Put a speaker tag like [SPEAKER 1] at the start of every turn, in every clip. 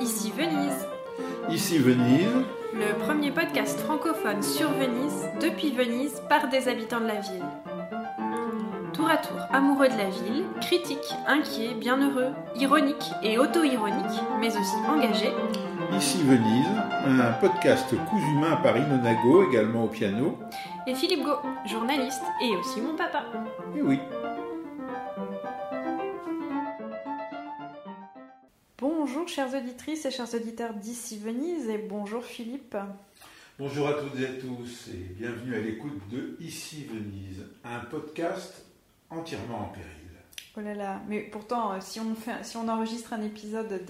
[SPEAKER 1] Ici Venise,
[SPEAKER 2] Ici Venise,
[SPEAKER 1] le premier podcast francophone sur Venise, depuis Venise, par des habitants de la ville. Tour à tour amoureux de la ville, critiques, inquiets, bienheureux, ironiques et auto-ironiques, mais aussi engagés,
[SPEAKER 2] ici Venise, un podcast cousu main par Inonago, également au piano.
[SPEAKER 1] et Philippe Gau, journaliste et aussi mon papa.
[SPEAKER 2] Et oui,
[SPEAKER 1] Bonjour chères auditrices et chers auditeurs d'ici Venise et bonjour Philippe.
[SPEAKER 2] bonjour à toutes et à tous et bienvenue à l'écoute de Ici Venise, un podcast entièrement en péril.
[SPEAKER 1] Oh là là, mais pourtant euh, si on, fait, si on enregistre un épisode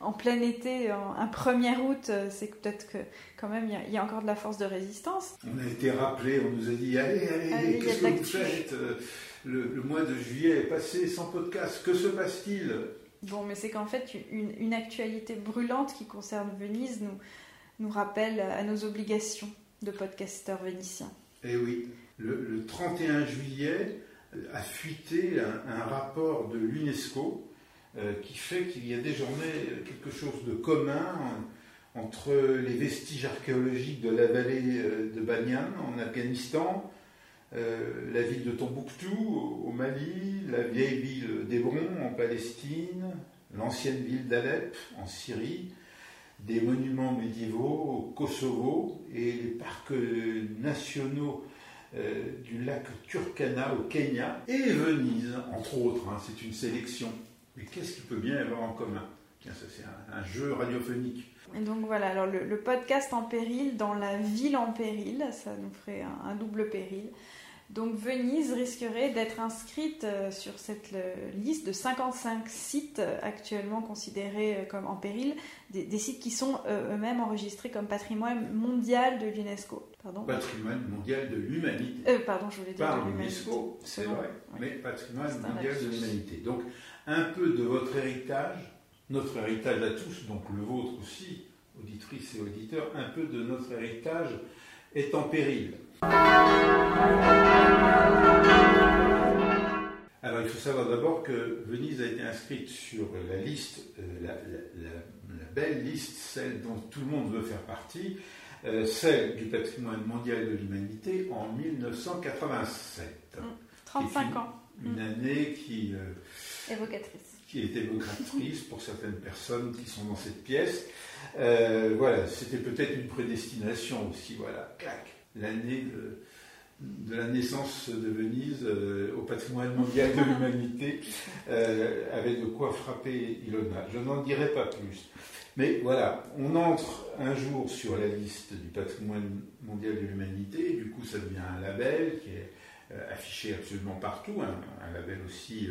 [SPEAKER 1] en plein été, en- un 1er août, euh, c'est peut-être que quand même il y a- il y, a encore de la force de résistance.
[SPEAKER 2] On a été rappelé, on nous a dit allez, allez, qu'est-ce que vous faites Euh, le, le mois de juillet est passé sans podcast, que se passe-t-il?
[SPEAKER 1] Bon, mais c'est qu'en fait une, actualité brûlante qui concerne Venise nous, nous rappelle à nos obligations de podcasteurs vénitiens.
[SPEAKER 2] Eh oui, le, le 31 juillet a fuité un, rapport de l'UNESCO euh, qui fait qu'il y a désormais quelque chose de commun en- entre les vestiges archéologiques de la vallée euh, de Banyan en Afghanistan, euh, la ville de Tombouctou au Mali, la vieille ville d'Hébron en Palestine, l'ancienne ville d'Alep en Syrie, des monuments médiévaux au Kosovo et les parcs euh, nationaux euh, du lac Turkana au Kenya et Venise, entre autres. hein, c'est une sélection. Mais qu'est-ce qu'il peut bien y avoir en commun? C'est un, un jeu radiophonique.
[SPEAKER 1] Et donc voilà, alors le, le podcast en péril dans la ville en péril, ça nous ferait un, un double péril. Donc Venise risquerait d'être inscrite euh, sur cette euh, liste de 55 sites euh, actuellement considérés comme en péril, des, des sites qui sont eux-mêmes enregistrés comme patrimoine mondial de l'UNESCO.
[SPEAKER 2] Patrimoine mondial de l'humanité.
[SPEAKER 1] Euh, pardon, je voulais dire
[SPEAKER 2] Par l'UNESCO, c'est vrai,
[SPEAKER 1] oui.
[SPEAKER 2] mais patrimoine mondial de l'humanité. Donc, un peu de votre héritage, notre héritage à tous, donc le vôtre aussi, auditrices et auditeurs, un peu de notre héritage est en péril. Alors, il faut savoir d'abord que Venise a été inscrite sur la liste, euh, la, la- la- la belle liste, celle dont tout le monde veut faire partie, euh, celle du patrimoine mondial de l'humanité en 1987.
[SPEAKER 1] 35 ans,
[SPEAKER 2] Une année qui, euh,
[SPEAKER 1] évocatrice.
[SPEAKER 2] Qui est évocatrice pour certaines personnes qui sont dans cette pièce. Euh, voilà, c'était peut-être une prédestination aussi, voilà, clac, l'année de, de la naissance de Venise euh, au patrimoine mondial de l'humanité euh, avait de quoi frapper Ilona. Je n'en dirai pas plus. Mais voilà, on entre un jour sur la liste du patrimoine mondial de l'humanité, du coup ça devient un label qui est affiché absolument partout, un, un label aussi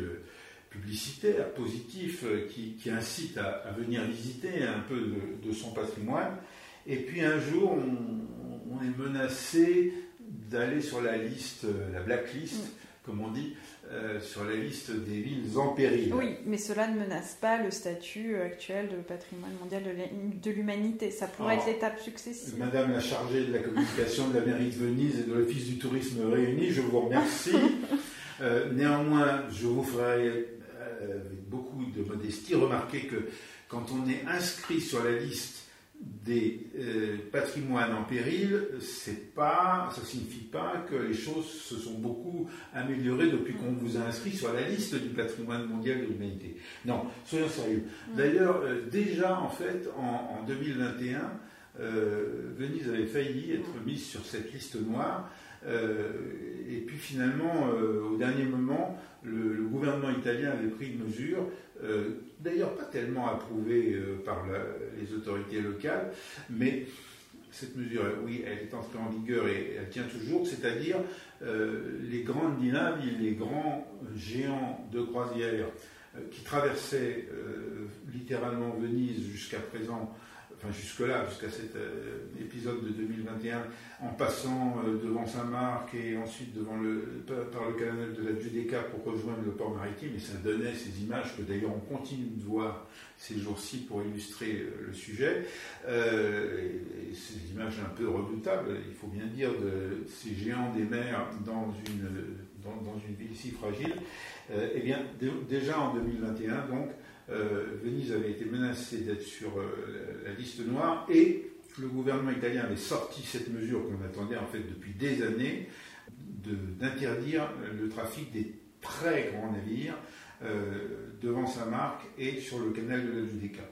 [SPEAKER 2] publicitaire, positif, euh, qui, qui incite à, à venir visiter un peu de, de son patrimoine. Et puis un jour, on, on est menacé d'aller sur la liste, euh, la blacklist,
[SPEAKER 1] Mm.
[SPEAKER 2] comme on dit, euh, sur la liste des villes en péril.
[SPEAKER 1] Oui, mais cela ne menace pas le statut actuel de patrimoine mondial de l'hu- de l'humanité. Ça pourrait être l'étape successive.
[SPEAKER 2] Madame la chargée de la communication de la mairie de Venise et de l'Office du tourisme réunis, je vous remercie. Euh, néanmoins, je vous ferai avec beaucoup de modestie remarquer que quand on est inscrit sur la liste des euh, patrimoines en péril, c'est pas, ça signifie pas que les choses se sont beaucoup améliorées depuis qu'on vous a inscrit sur la liste du patrimoine mondial de l'humanité. Non, soyons sérieux.
[SPEAKER 1] Mm.
[SPEAKER 2] D'ailleurs, euh, déjà en fait, en, en 2021, euh, Venise avait failli être mise sur cette liste noire. Euh, et puis finalement, euh, au dernier moment, le, gouvernement italien avait pris une mesure, euh, d'ailleurs pas tellement approuvée par les autorités locales, mais cette mesure, oui, elle est entrée en vigueur et elle tient toujours, c'est-à-dire les grandes navires, les grands géants de croisière qui traversaient littéralement Venise jusqu'à présent enfin jusque-là, jusqu'à cet euh, épisode de 2021, en passant euh, devant Saint-Marc et ensuite devant le, par, le canal de la Judéca pour rejoindre le port maritime, et ça donnait ces images que d'ailleurs on continue de voir ces jours-ci pour illustrer euh, le sujet, et, et ces images un peu redoutables, il faut bien dire, de ces géants des mers dans une dans, une ville si fragile. eh bien, déjà en 2021, donc, Venise avait été menacée d'être sur la liste noire et le gouvernement italien avait sorti cette mesure qu'on attendait en fait depuis des années d'interdire le trafic des très grands navires devant sa marque et sur le canal de la Giudecca.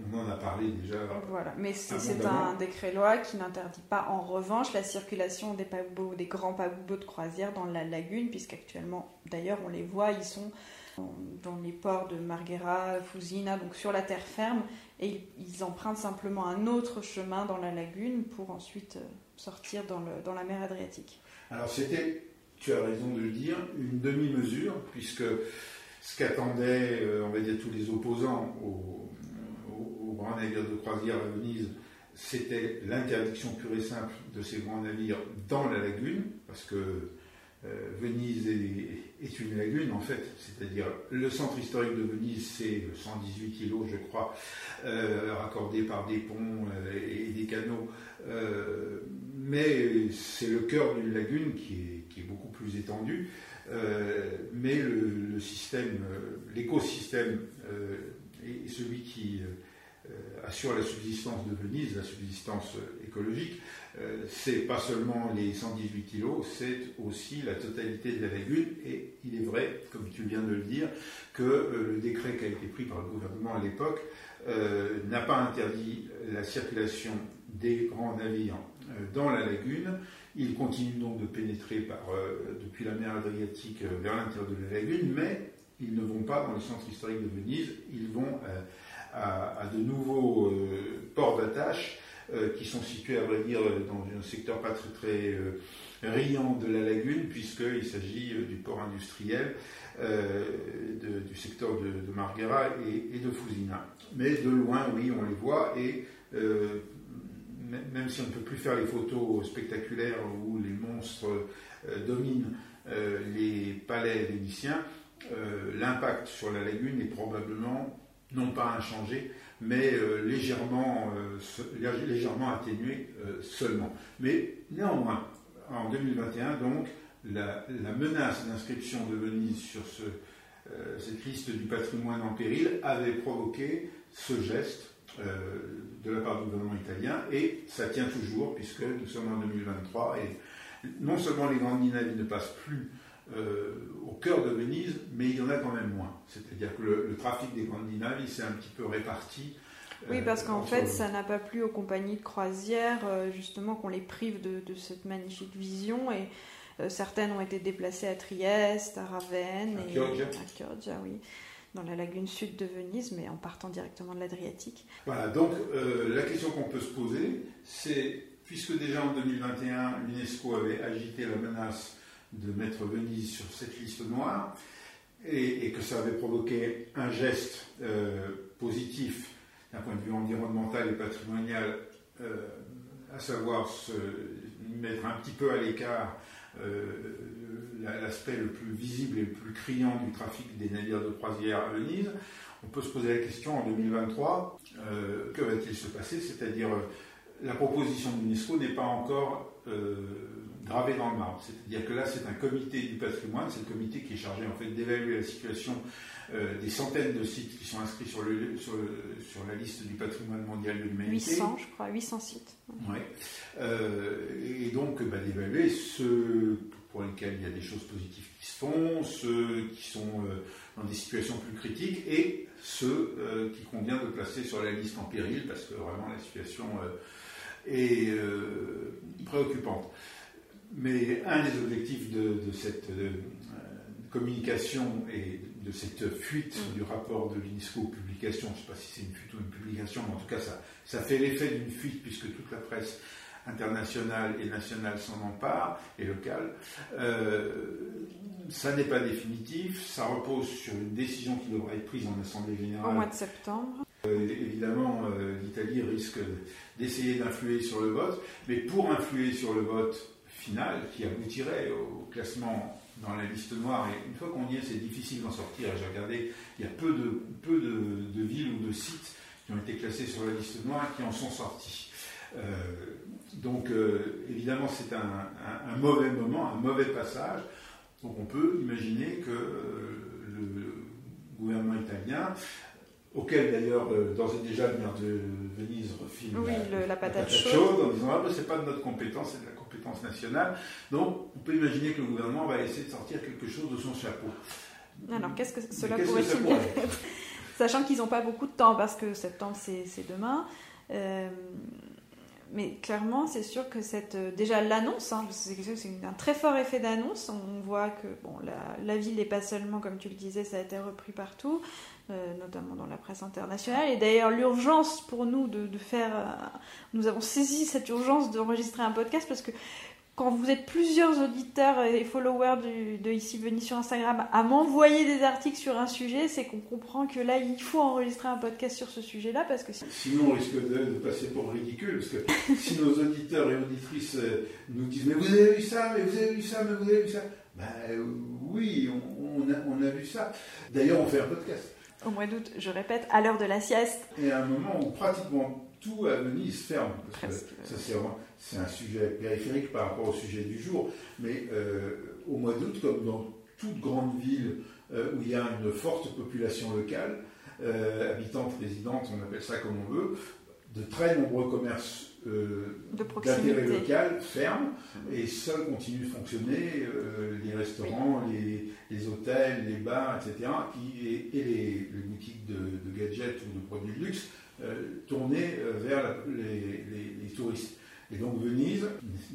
[SPEAKER 2] On en a parlé déjà.
[SPEAKER 1] Voilà, mais c'est un décret-loi qui n'interdit pas en revanche la circulation des paquebots, des grands paquebots de croisière dans la lagune, puisqu'actuellement, d'ailleurs, on les voit, ils sont dans les ports de Marghera, Fusina, donc sur la terre ferme, et ils empruntent simplement un autre chemin dans la lagune pour ensuite euh, sortir dans, la mer Adriatique.
[SPEAKER 2] Alors c'était, tu as raison de le dire, une demi-mesure, puisque ce qu'attendaient, euh, on va dire, tous les opposants au, grands navires de croisière à Venise, c'était l'interdiction pure et simple de ces grands navires dans la lagune, parce que euh, Venise est, une lagune en fait, c'est-à-dire le centre historique de Venise, c'est 118 îlots, je crois, euh, raccordés par des ponts euh, et, des canaux, mais c'est le cœur d'une lagune qui est, beaucoup plus étendue, mais le, système, l'écosystème est celui qui assure la subsistance de Venise, la subsistance écologique, euh, c'est pas seulement les 118 îlots, c'est aussi la totalité de la lagune. Et il est vrai, comme tu viens de le dire, que le décret qui a été pris par le gouvernement à l'époque n'a pas interdit la circulation des grands navires dans la lagune. Ils continuent donc de pénétrer par, depuis la mer Adriatique vers l'intérieur de la lagune, mais ils ne vont pas dans le centre historique de Venise, ils vont à, de nouveaux euh, ports d'attache euh, qui sont situés, à vrai dire, dans un secteur pas très, très euh, riant de la lagune, puisqu'il s'agit du port industriel du secteur de, Marghera et, de Fusina. Mais de loin, oui, on les voit, et même si on ne peut plus faire les photos spectaculaires où les monstres dominent les palais vénitiens, l'impact sur la lagune est probablement non pas inchangé, mais euh, légèrement, euh, légèrement atténué euh, seulement. Mais néanmoins, en 2021, donc, la, menace d'inscription de Venise sur ce, cette liste du patrimoine en péril avait provoqué ce geste de la part du gouvernement italien, et ça tient toujours, puisque nous sommes en 2023, et non seulement les grandes dynamiques ne passent plus euh, au cœur de Venise, mais il y en a quand même moins. C'est-à-dire que le, trafic des grandes il s'est un petit peu réparti.
[SPEAKER 1] Oui, parce qu'en euh, fait, ça n'a pas plu aux compagnies de croisière, euh, justement, qu'on les prive de, cette magnifique vision. Et certaines ont été déplacées à Trieste, à Ravenne,
[SPEAKER 2] à Chioggia.
[SPEAKER 1] à Chioggia, oui, dans la lagune sud de Venise, mais en partant directement de l'Adriatique.
[SPEAKER 2] Voilà, donc la question qu'on peut se poser, c'est, puisque déjà en 2021, l'UNESCO avait agité la menace de mettre Venise sur cette liste noire et, que ça avait provoqué un geste euh, positif d'un point de vue environnemental et patrimonial, euh, à savoir se mettre un petit peu à l'écart euh, l'aspect le plus visible et le plus criant du trafic des navires de croisière à Venise, on peut se poser la question en 2023, que va-t-il se passer? C'est-à-dire, la proposition de l'UNESCO n'est pas encore gravé dans le marbre. C'est-à-dire que là, c'est un comité du patrimoine, c'est le comité qui est chargé en fait d'évaluer la situation euh, des centaines de sites qui sont inscrits sur, le, sur, la liste du patrimoine mondial de l'humanité.
[SPEAKER 1] 800, je crois, 800 sites.
[SPEAKER 2] Oui. Euh, et donc bah, d'évaluer ceux pour lesquels il y a des choses positives qui se font, ceux qui sont euh, dans des situations plus critiques et ceux qu'il convient de placer sur la liste en péril parce que vraiment la situation est préoccupante. Mais un des objectifs de, cette euh, communication et de cette fuite mm. du rapport de l'UNESCO aux publications, je ne sais pas si c'est une fuite ou une publication, mais en tout cas ça, ça fait l'effet d'une fuite puisque toute la presse internationale et nationale s'en empare, et locale. Euh, ça n'est pas définitif, ça repose sur une décision qui devrait être prise en Assemblée générale.
[SPEAKER 1] Au mois de septembre.
[SPEAKER 2] Euh, évidemment, l'Italie risque d'essayer d'influer sur le vote, mais pour influer sur le vote, finale qui aboutirait au classement dans la liste noire. Et une fois qu'on y est, c'est difficile d'en sortir. J'ai regardé, il y a peu de, peu de, villes ou de sites qui ont été classés sur la liste noire qui en sont sortis. Euh, donc, euh, évidemment, c'est un, mauvais moment, un mauvais passage. Donc on peut imaginer que le gouvernement italien auquel d'ailleurs d'ores et déjà le maire de Venise refile
[SPEAKER 1] la, patate, chaude.
[SPEAKER 2] en disant ah ben, c'est pas de notre compétence, c'est de la compétence nationale. Donc on peut imaginer que le gouvernement va essayer de sortir quelque chose de son chapeau.
[SPEAKER 1] Alors qu'est-ce que cela pourrait-il dire Sachant qu'ils n'ont pas beaucoup de temps parce que septembre c'est demain. Euh, mais clairement, c'est sûr que cette, euh, déjà l'annonce, hein, c'est un très fort effet d'annonce. On voit que bon, la, la ville n'est pas seulement, comme tu le disais, ça a été repris partout, notamment dans la presse internationale. Et d'ailleurs, l'urgence pour nous de, faire, nous avons saisi cette urgence d'enregistrer un podcast parce que quand vous êtes plusieurs auditeurs et followers de, Ici Venise sur Instagram à m'envoyer des articles sur un sujet, c'est qu'on comprend que là, il faut enregistrer un podcast sur ce sujet-là parce que
[SPEAKER 2] sinon on risque de, passer pour ridicule parce que si nos auditeurs et auditrices euh, nous disent mais vous avez vu ça, mais vous avez vu ça, mais vous avez vu ça, ben oui, on, a, on a vu ça. D'ailleurs, on fait un podcast.
[SPEAKER 1] Au mois d'août, je répète, à l'heure de la sieste.
[SPEAKER 2] Et à un moment où pratiquement tout à Venise ferme. Parce que ça, c'est un sujet périphérique par rapport au sujet du jour. Mais euh, au mois d'août, comme dans toute grande ville euh, où il y a une forte population locale, euh, habitante, résidente, on appelle ça comme on veut, de très nombreux commerces d'intérêt local ferment et seuls continuent de fonctionner les restaurants, les, hôtels, les bars, etc. et, les, boutiques de, de, gadgets ou de produits de luxe euh, tourner euh, vers les, touristes. Et donc Venise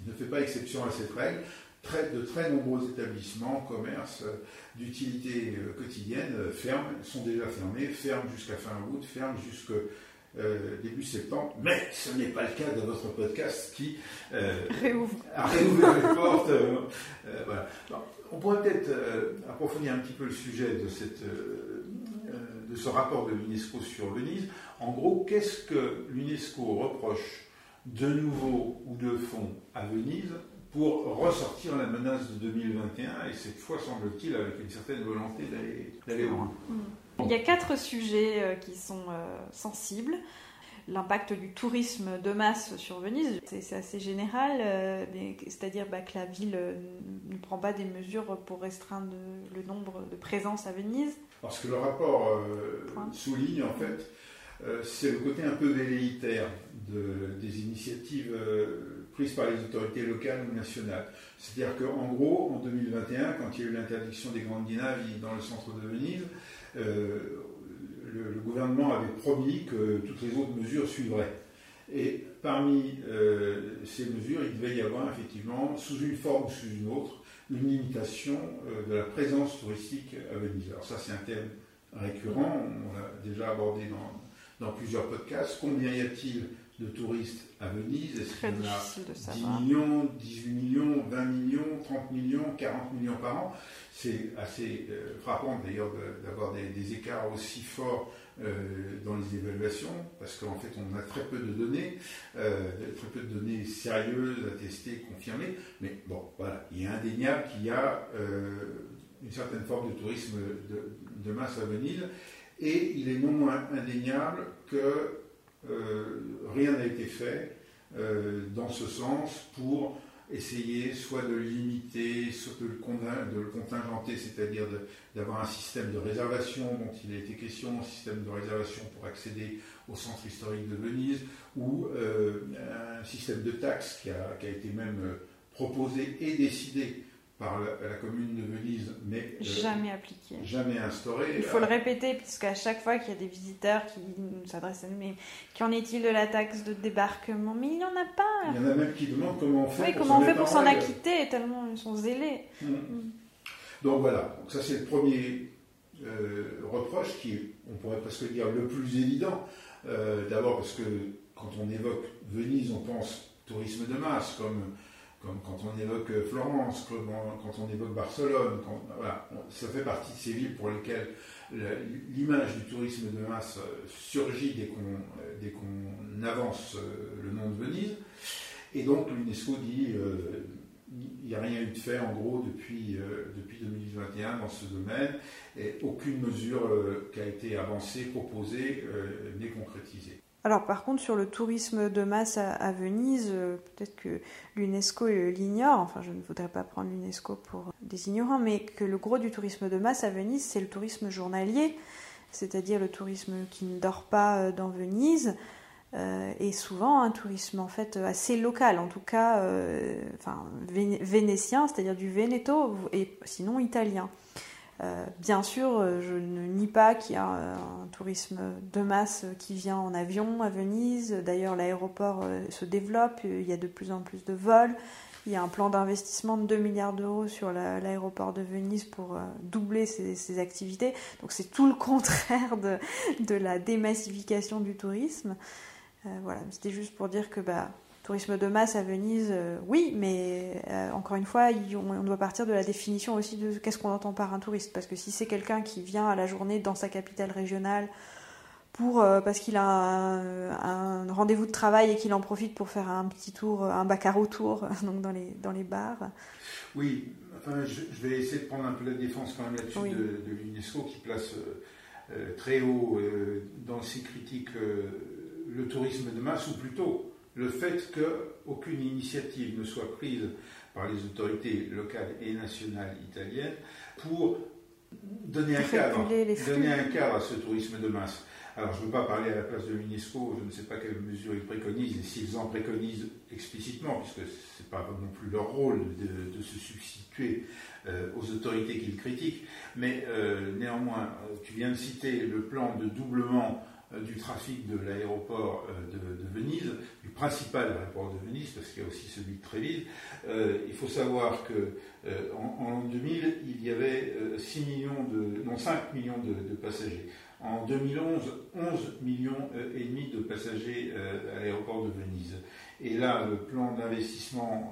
[SPEAKER 2] ne fait pas exception à cette règle. de très nombreux établissements, commerces euh, d'utilité quotidienne ferment, sont déjà fermés, ferment jusqu'à fin août, ferment jusqu'à début septembre, mais ce n'est pas le cas de votre podcast qui
[SPEAKER 1] Réouvre.
[SPEAKER 2] a réouvert les portes. voilà. on pourrait peut-être approfondir un petit peu le sujet de, cette, de ce rapport de l'UNESCO sur Venise en gros, qu'est-ce que l'UNESCO reproche de nouveau ou de fond à Venise pour ressortir la menace de 2021 et cette fois, semble-t-il, avec une certaine volonté d'aller au bout.
[SPEAKER 1] Il y a quatre sujets euh, qui sont euh, sensibles l'impact du tourisme de masse sur Venise. C'est assez général, euh, c'est-à-dire bah, que la ville ne prend pas des mesures pour restreindre le nombre de présences à Venise.
[SPEAKER 2] Parce que le rapport souligne en fait c'est le côté un peu velléitaire des initiatives prises par les autorités locales ou nationales. C'est-à-dire qu'en gros, en 2021, quand il y a eu l'interdiction des grandes dinavies dans le centre de Venise, euh, le, gouvernement avait promis que toutes les autres mesures suivraient. Et parmi ces mesures, il devait y avoir effectivement, sous une forme ou sous une autre, une limitation de la présence touristique à Venise. Alors ça, c'est un thème récurrent, on l'a déjà abordé dans plusieurs podcasts. Combien y a-t-il de touristes à Venise
[SPEAKER 1] Est-ce qu'il y en
[SPEAKER 2] a 10 millions, 18 millions, 20 millions, 30 millions, 40 millions par an? C'est assez euh, frappant d'ailleurs d'avoir des, écarts aussi forts euh, dans les évaluations, parce qu'en fait on a très peu de données, euh, très peu de données sérieuses, attestées, confirmées, mais bon, voilà, il est indéniable qu'il y a une certaine forme de tourisme de, de masse à Venise, et il est non moins indéniable que rien n'a été fait euh, dans ce sens pour essayer soit de le limiter, soit de le, contingenter, c'est-à-dire d'avoir un système de réservation dont il a été question, un système de réservation pour accéder au centre historique de Venise, ou euh, un système de taxes qui a, été même proposé et décidé par la, commune de Venise, mais
[SPEAKER 1] euh, jamais appliqué.
[SPEAKER 2] Jamais instauré.
[SPEAKER 1] Il faut le répéter, puisqu'à chaque fois qu'il y a des visiteurs qui s'adressent à nous, mais qu'en est-il de la taxe de débarquement? Mais il n'y en a pas.
[SPEAKER 2] Il y en a même qui demandent comment on fait
[SPEAKER 1] oui,
[SPEAKER 2] pour
[SPEAKER 1] comment on fait pour s'en acquitter, tellement ils sont zélés.
[SPEAKER 2] Mmh. Mmh. Donc voilà, Donc ça c'est le premier euh, reproche qui est, on pourrait presque dire, le plus évident. Euh, d'abord parce que quand on évoque Venise, on pense tourisme de masse, comme quand on évoque Florence, comme quand on évoque Barcelone, ça fait partie de ces villes pour lesquelles l'image du tourisme de masse surgit dès qu'on avance euh, le nom de Venise. Et donc l'UNESCO dit euh, il n'y a rien eu de fait en gros depuis, euh, depuis 2021 dans ce domaine et aucune mesure qui a été avancée, proposée n'est concrétisée.
[SPEAKER 1] Alors par contre sur le tourisme de masse à, Venise, euh, peut-être que l'UNESCO l'ignore, enfin je ne voudrais pas prendre l'UNESCO pour des ignorants, mais que le gros du tourisme de masse à Venise, c'est le tourisme journalier, c'est-à-dire le tourisme qui ne dort pas euh, dans Venise, euh, et souvent un tourisme en fait assez local, en tout cas enfin, vénétien, c'est-à-dire du Veneto, et sinon italien. Euh, bien sûr, euh, je ne nie pas qu'il y a euh, un tourisme de masse qui vient en avion à Venise. D'ailleurs, l'aéroport se développe, il y a de plus en plus de vols. Il y a un plan d'investissement de 2 milliards d'euros sur l'aéroport de Venise pour doubler ses, activités. Donc c'est tout le contraire de, la démassification du tourisme. voilà, c'était juste pour dire que bah, tourisme de masse à Venise, euh, oui, mais euh, encore une fois, on, doit partir de la définition aussi de qu'est-ce qu'on entend par un touriste. Parce que si c'est quelqu'un qui vient à la journée dans sa capitale régionale pour, euh, parce qu'il a un, rendez-vous de travail et qu'il en profite pour faire un petit tour, un bacaro tour donc dans, les, dans les bars.
[SPEAKER 2] Oui, enfin, je, vais essayer de prendre un peu la défense quand même là-dessus de, l'UNESCO qui place très haut dans ses critiques le tourisme de masse, ou plutôt le fait qu'aucune initiative ne soit prise par les autorités locales et nationales italiennes pour donner un, cadre, donner un cadre à ce tourisme de masse. Alors, je ne veux pas parler à la place de l'UNESCO, je ne sais pas quelles mesures ils préconisent et s'ils en préconisent explicitement, puisque ce n'est pas non plus leur rôle de, se substituer euh, aux autorités qu'ils critiquent. Mais euh, néanmoins, tu viens de citer le plan de doublement euh, du trafic de l'aéroport euh, de, Venise, du principal aéroport de Venise, parce qu'il y a aussi celui de Trévise. Euh, il faut savoir que en, l'an 2000, il y avait 6 millions de, non 5 millions de, passagers. En 2011, 11 millions et demi de passagers à l'aéroport de Venise. Et là, le plan d'investissement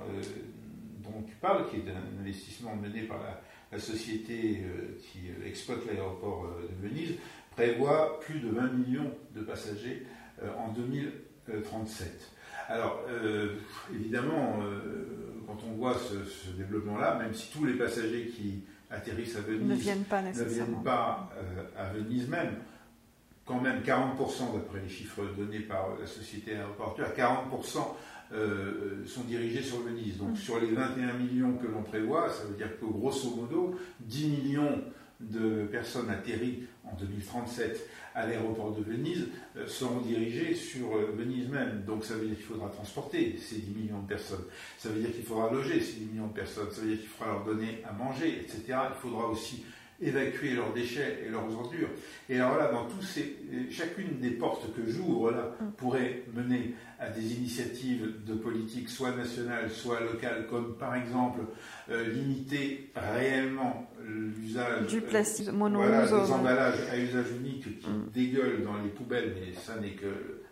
[SPEAKER 2] dont tu parles, qui est un investissement mené par la société qui exploite l'aéroport de Venise, prévoit plus de 20 millions de passagers euh, en 2037. Alors, euh, évidemment, euh, quand on voit ce, développement-là, même si tous les passagers qui atterrissent à Venise
[SPEAKER 1] ne viennent pas
[SPEAKER 2] à Venise même, quand même 40%, d'après les chiffres donnés par la société aéroportuaire, 40% sont dirigés sur Venise. Donc mm. sur les 21 millions que l'on prévoit, ça veut dire que grosso modo, 10 millions de personnes atterries en 2037 à l'aéroport de Venise euh, seront dirigées sur euh, Venise même. Donc ça veut dire qu'il faudra transporter ces 10 millions de personnes. Ça veut dire qu'il faudra loger ces 10 millions de personnes. Ça veut dire qu'il faudra leur donner à manger, etc. Il faudra aussi évacuer leurs déchets et leurs ordures. Et alors là, dans tous ces, chacune des portes que j'ouvre là mm. pourrait mener à des initiatives de politique soit nationale, soit locale, comme par exemple euh, limiter réellement l'usage
[SPEAKER 1] du plastique
[SPEAKER 2] voilà, des emballages à usage unique qui mm. dégueulent dans les poubelles, mais ça n'est que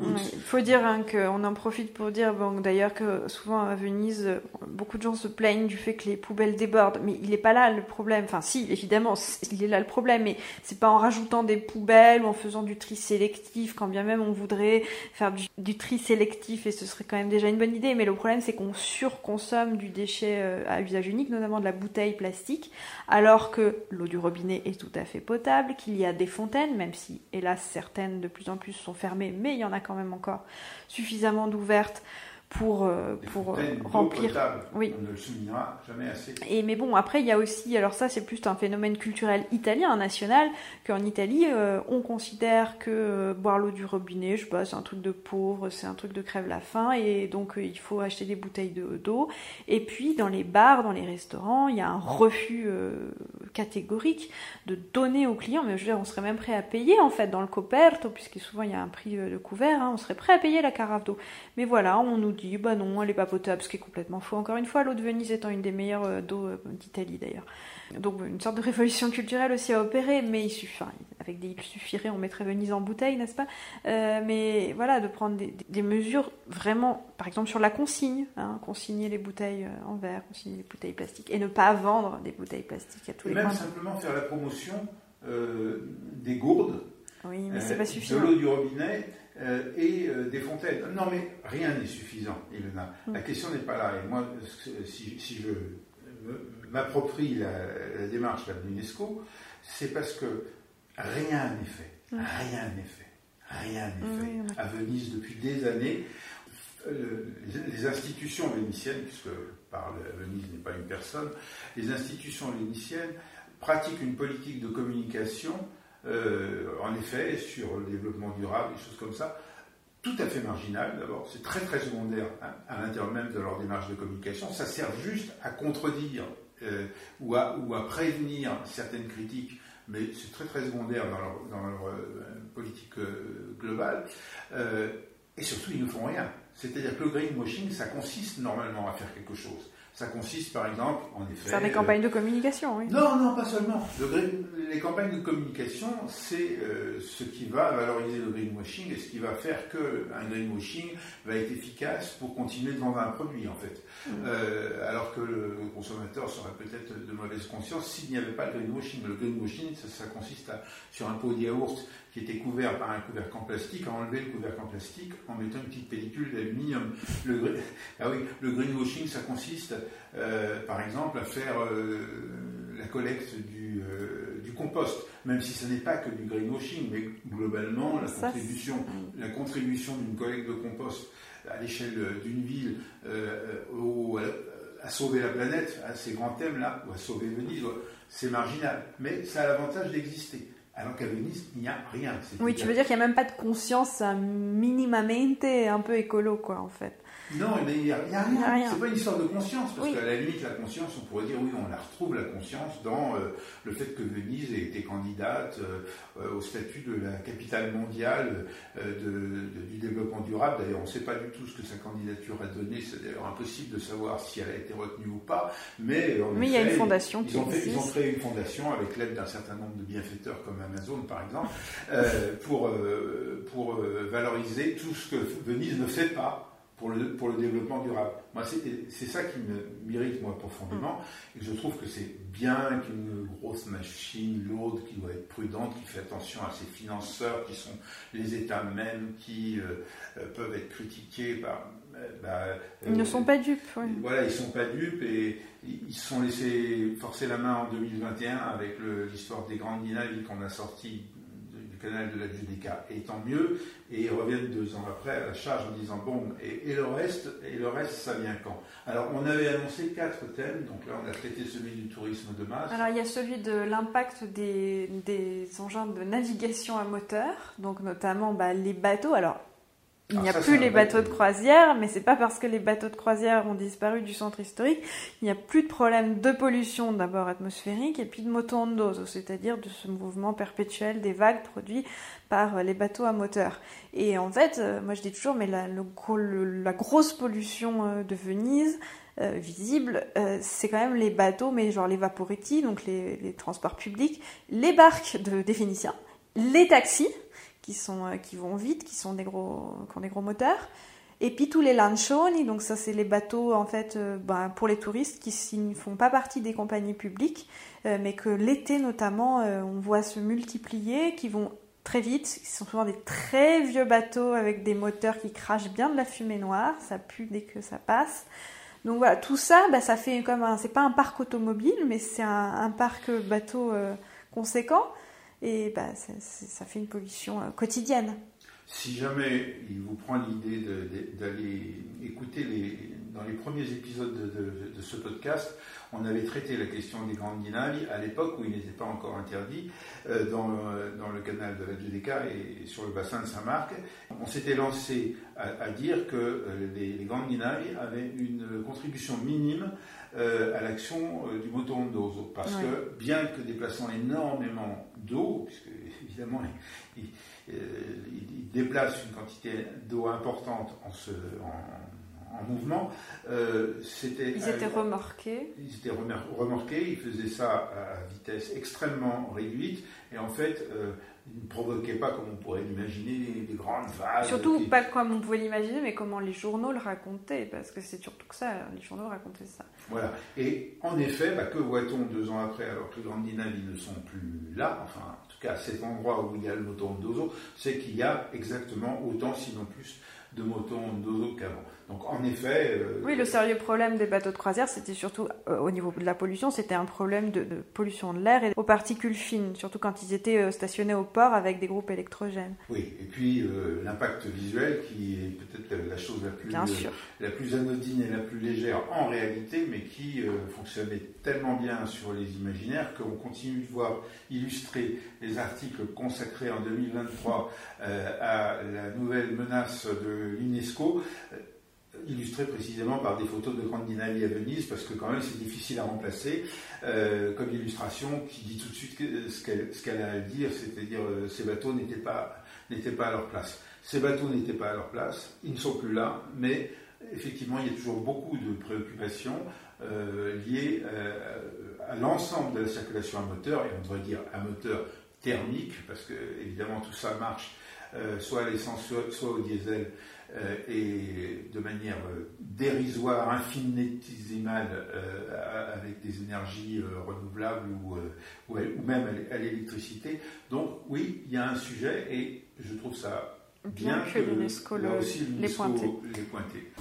[SPEAKER 1] il faut dire hein, qu'on en profite pour dire, d'ailleurs que souvent à Venise, beaucoup de gens se plaignent du fait que les poubelles débordent, mais il n'est pas là le problème. Enfin, si, évidemment, il est là le problème, mais c'est pas en rajoutant des poubelles ou en faisant du tri sélectif, quand bien même on voudrait faire du, tri sélectif et ce serait quand même déjà une bonne idée. Mais le problème, c'est qu'on surconsomme du déchet euh, à usage unique, notamment de la bouteille plastique, alors que l'eau du robinet est tout à fait potable, qu'il y a des fontaines, même si, hélas, certaines de plus en plus sont fermées, mais il y en a quand même encore suffisamment d'ouvertes pour, euh, pour euh, remplir.
[SPEAKER 2] Oui. On ne le soulignera jamais assez.
[SPEAKER 1] Et, mais bon, après, il y a aussi, alors ça, c'est plus un phénomène culturel italien, national, qu'en Italie, euh, on considère que boire l'eau du robinet, je sais pas, c'est un truc de pauvre, c'est un truc de crève la faim, et donc il faut acheter des bouteilles d'eau. et puis, dans les bars, dans les restaurants, il y a un refus catégorique de donner aux clients, mais je veux dire, on serait même prêt à payer, en fait, dans le coperto, puisque souvent il y a un prix de couvert, hein, on serait prêt à payer la carafe d'eau. Mais voilà, on nous dit bah non, elle est pas potable, ce qui est complètement faux. Encore une fois, l'eau de Venise étant une des meilleures euh, d'eau euh, d'Italie d'ailleurs. Donc une sorte de révolution culturelle aussi à opérer, mais il suffit, avec des il suffirait, on mettrait Venise en bouteille, n'est-ce pas? Euh, Mais voilà, de prendre des, mesures vraiment, par exemple sur la consigne, hein, consigner les bouteilles en verre, consigner les bouteilles plastiques, et ne pas vendre des bouteilles plastiques à tous
[SPEAKER 2] et
[SPEAKER 1] les
[SPEAKER 2] même simplement faire la promotion des gourdes,
[SPEAKER 1] oui, mais c'est pas suffisant.
[SPEAKER 2] de l'eau du robinet euh, et euh, des fontaines. Non, mais rien n'est suffisant, Elena. Mm. La question n'est pas là. Et moi, si, je m'approprie la, démarche de l'UNESCO, c'est parce que rien n'est fait. Mm. Rien n'est fait. Rien n'est fait. à Venise, depuis des années, les institutions vénitiennes, puisque par Venise n'est pas une personne, les institutions vénitiennes pratiquent une politique de communication, en effet, sur le développement durable, des choses comme ça, tout à fait marginal d'abord, c'est très très secondaire à l'intérieur même de leur démarche de communication, ça sert juste à contredire euh, ou, à, prévenir certaines critiques, mais c'est très très secondaire dans leur, euh, politique euh, globale, et surtout ils ne font rien. C'est-à-dire que le greenwashing, ça consiste normalement à faire quelque chose. Ça consiste par exemple, en effet.
[SPEAKER 1] Faire des campagnes de communication, oui.
[SPEAKER 2] Non, non, pas seulement. les campagnes de communication, c'est euh, ce qui va valoriser le greenwashing et ce qui va faire qu'un greenwashing va être efficace pour continuer de vendre un produit, en fait. Mm. Euh, alors que le consommateur serait peut-être de mauvaise conscience s'il n'y avait pas de greenwashing. Le greenwashing, ça, consiste sur un pot de yaourt qui était couvert par un couvercle en plastique, à enlever le couvercle en plastique en mettant une petite pellicule d'aluminium. Le, ah oui, le greenwashing, ça consiste, euh, par exemple, à faire euh, la collecte du, euh, du, compost, même si ce n'est pas que du greenwashing, mais globalement, la contribution, la contribution d'une collecte de compost à l'échelle d'une ville à sauver la planète, à ces grands thèmes-là, ou à sauver Venise, c'est marginal. Mais ça a l'avantage d'exister. Alors qu'à Venise, il n'y a rien.
[SPEAKER 1] Oui, tu veux dire qu'il n'y a même pas de conscience minimamente un peu écolo, quoi, en fait.
[SPEAKER 2] Non, mais il n'y a, rien. C'est pas une histoire de conscience, parce qu'à la limite, la conscience, on pourrait dire, oui, on la retrouve, la conscience, dans euh, le fait que Venise ait été candidate euh, au statut de la capitale mondiale euh, de, du développement durable. D'ailleurs, on ne sait pas du tout ce que sa candidature a donné, c'est d'ailleurs impossible de savoir si elle a été retenue ou pas, mais,
[SPEAKER 1] mais il y a une fondation
[SPEAKER 2] ils,
[SPEAKER 1] qui
[SPEAKER 2] ont ils ont créé une fondation avec l'aide d'un certain nombre de bienfaiteurs comme Amazon, par exemple, pour, pour valoriser tout ce que Venise ne fait pas pour le, pour le développement durable. Moi, c'est ça qui me mérite, moi, profondément. Mm. Et je trouve que c'est bien qu'une grosse machine lourde, qui doit être prudente, qui fait attention à ses financeurs, qui sont les États mêmes, qui euh, euh, peuvent être critiqués par...
[SPEAKER 1] Euh, bah, ils ne sont pas dupes.
[SPEAKER 2] Voilà, ils ne sont pas dupes et ils se sont laissés forcer la main en 2021 avec l'histoire des grandes dynamiques qu'on a sorties canal de la Judica. Et tant mieux, et ils reviennent deux ans après à la charge en disant bon, et, le reste, et le reste, ça vient quand? Alors, on avait annoncé quatre thèmes, donc là, on a traité celui du tourisme de masse.
[SPEAKER 1] Alors, il y a celui de l'impact des, des, engins de navigation à moteur, donc notamment bah, les bateaux. Alors, il n'y a plus les bateaux de croisière, mais c'est pas parce que les bateaux de croisière ont disparu du centre historique, il n'y a plus de problème de pollution d'abord atmosphérique et puis de moto-ondos, c'est-à-dire de ce mouvement perpétuel des vagues produits par euh, les bateaux à moteur. Et en fait, euh, moi je dis toujours, mais la, la grosse pollution euh, de Venise, visible, c'est quand même les bateaux, mais genre les vaporetti, donc les, transports publics, les barques de, des Phéniciens, les taxis, euh, qui vont vite, qui, sont des gros, qui ont des gros moteurs. Et puis tous les lancioni, donc ça c'est les bateaux en fait euh, ben, pour les touristes qui ne font pas partie des compagnies publiques, euh, mais que l'été notamment on voit se multiplier, qui vont très vite, qui sont souvent des très vieux bateaux avec des moteurs qui crachent bien de la fumée noire, ça pue dès que ça passe. Donc voilà, tout ça, ben, ça fait comme un, c'est pas un parc automobile, mais c'est un, un parc bateau conséquent et bah, ça, fait une pollution euh, quotidienne.
[SPEAKER 2] Si jamais il vous prend l'idée d'aller écouter les, dans les premiers épisodes de, ce podcast, on avait traité la question des grandes dinailles à l'époque où il n'était pas encore interdit euh, dans, dans, le canal de la Judeca et sur le bassin de Saint-Marc. On s'était lancé à, dire que euh, les, grandes dinailles avaient une contribution minime euh, à l'action du moton d'eau. Parce que bien que déplaçant énormément d'eau, puisque évidemment il, il, déplace une quantité d'eau importante en, se, en en mouvement.
[SPEAKER 1] Euh, c'était, ils étaient remorqués.
[SPEAKER 2] Ils étaient remorqués, ils faisaient ça à vitesse extrêmement réduite, et en fait, euh, ils ne provoquaient pas, comme on pourrait l'imaginer, des grandes vagues.
[SPEAKER 1] Surtout pas comme on pouvait l'imaginer, mais comment les journaux le racontaient, parce que c'est surtout que ça, les journaux racontaient ça.
[SPEAKER 2] Voilà. Et en effet, bah, que voit-on deux ans après, alors que les grandes dynamiques ne sont plus là, enfin, en tout cas, à cet endroit où il y a le moton d'ozo, c'est qu'il y a exactement autant, sinon plus, de moton d'ozo qu'avant. Donc en effet...
[SPEAKER 1] Euh, oui, le sérieux problème des bateaux de croisière, c'était surtout euh, au niveau de la pollution, c'était un problème de, pollution de l'air et aux particules fines, surtout quand ils étaient euh, stationnés au port avec des groupes électrogènes.
[SPEAKER 2] Oui, et puis l'impact visuel qui est peut-être la chose la plus, la plus anodine et la plus légère en réalité, mais qui fonctionnait tellement bien sur les imaginaires qu'on continue de voir illustrer les articles consacrés en 2023 à la nouvelle menace de l'UNESCO illustré précisément par des photos de Grandinelli à Venise, parce que quand même c'est difficile à remplacer, euh, comme illustration qui dit tout de suite ce qu'elle a à dire, c'est-à-dire euh, ces bateaux n'étaient pas, à leur place. Ces bateaux n'étaient pas à leur place, ils ne sont plus là, mais effectivement il y a toujours beaucoup de préoccupations euh, liées à l'ensemble de la circulation à moteur, et on devrait dire à moteur thermique, parce que évidemment tout ça marche soit à l'essence, soit au diesel. Euh, et de manière euh, dérisoire, infinitésimale, euh, avec des énergies renouvelables ou, ou, même à l'électricité. Donc oui, il y a un sujet et je trouve ça bien, que, l'UNESCO les pointé.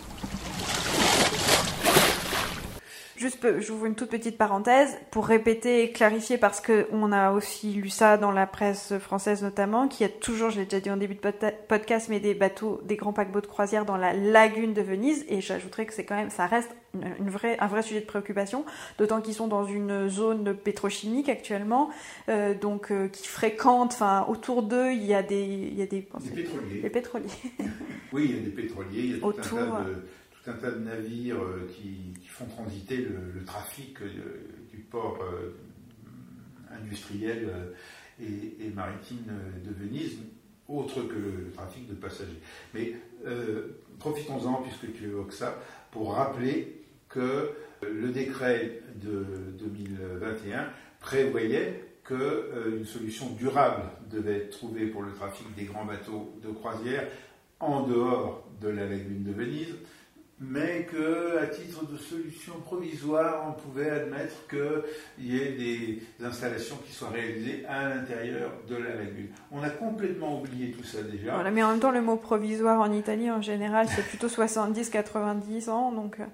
[SPEAKER 1] Juste, j'ouvre une toute petite parenthèse pour répéter et clarifier parce qu'on a aussi lu ça dans la presse française notamment, qu'il y a toujours, je l'ai déjà dit en début de podcast, mais des bateaux, des grands paquebots de croisière dans la lagune de Venise. Et j'ajouterais que c'est quand même, ça reste une vraie, un vrai sujet de préoccupation, d'autant qu'ils sont dans une zone pétrochimique actuellement, euh, donc euh, qui fréquentent, enfin autour d'eux, il y a des, il y a des,
[SPEAKER 2] pétroliers.
[SPEAKER 1] Des pétroliers.
[SPEAKER 2] oui, il y a des pétroliers, il y a tout autour, un tas de un tas de navires euh, qui, font transiter le, trafic euh, du port euh, industriel et, maritime de Venise, autre que le, trafic de passagers. Mais profitons-en, puisque tu évoques ça, pour rappeler que le décret de 2021 prévoyait qu'une solution durable devait être trouvée pour le trafic des grands bateaux de croisière en dehors de la lagune de Venise, mais qu'à titre de solution provisoire, on pouvait admettre qu'il y ait des installations qui soient réalisées à l'intérieur de la lagune. On a complètement oublié tout ça déjà.
[SPEAKER 1] Voilà, mais en même temps, le mot provisoire en Italie, en général, c'est plutôt 70-90 ans, donc... Euh,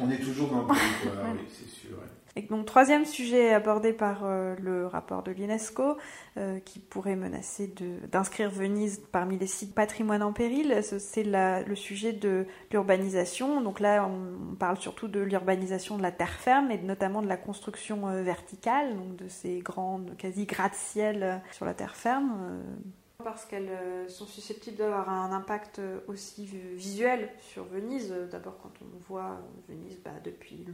[SPEAKER 2] on est toujours dans le provisoire, oui, c'est sûr.
[SPEAKER 1] Et donc, troisième sujet abordé par euh, le rapport de l'UNESCO, euh, qui pourrait menacer d'inscrire Venise parmi les sites patrimoine en péril, c'est le sujet de l'urbanisation. Donc là, on, parle surtout de l'urbanisation de la terre ferme et notamment de la construction euh, verticale, donc de ces grandes, quasi gratte-ciel sur la terre ferme parce qu'elles euh, sont susceptibles d'avoir un impact euh, aussi visuel sur Venise. D'abord quand on voit Venise bah, depuis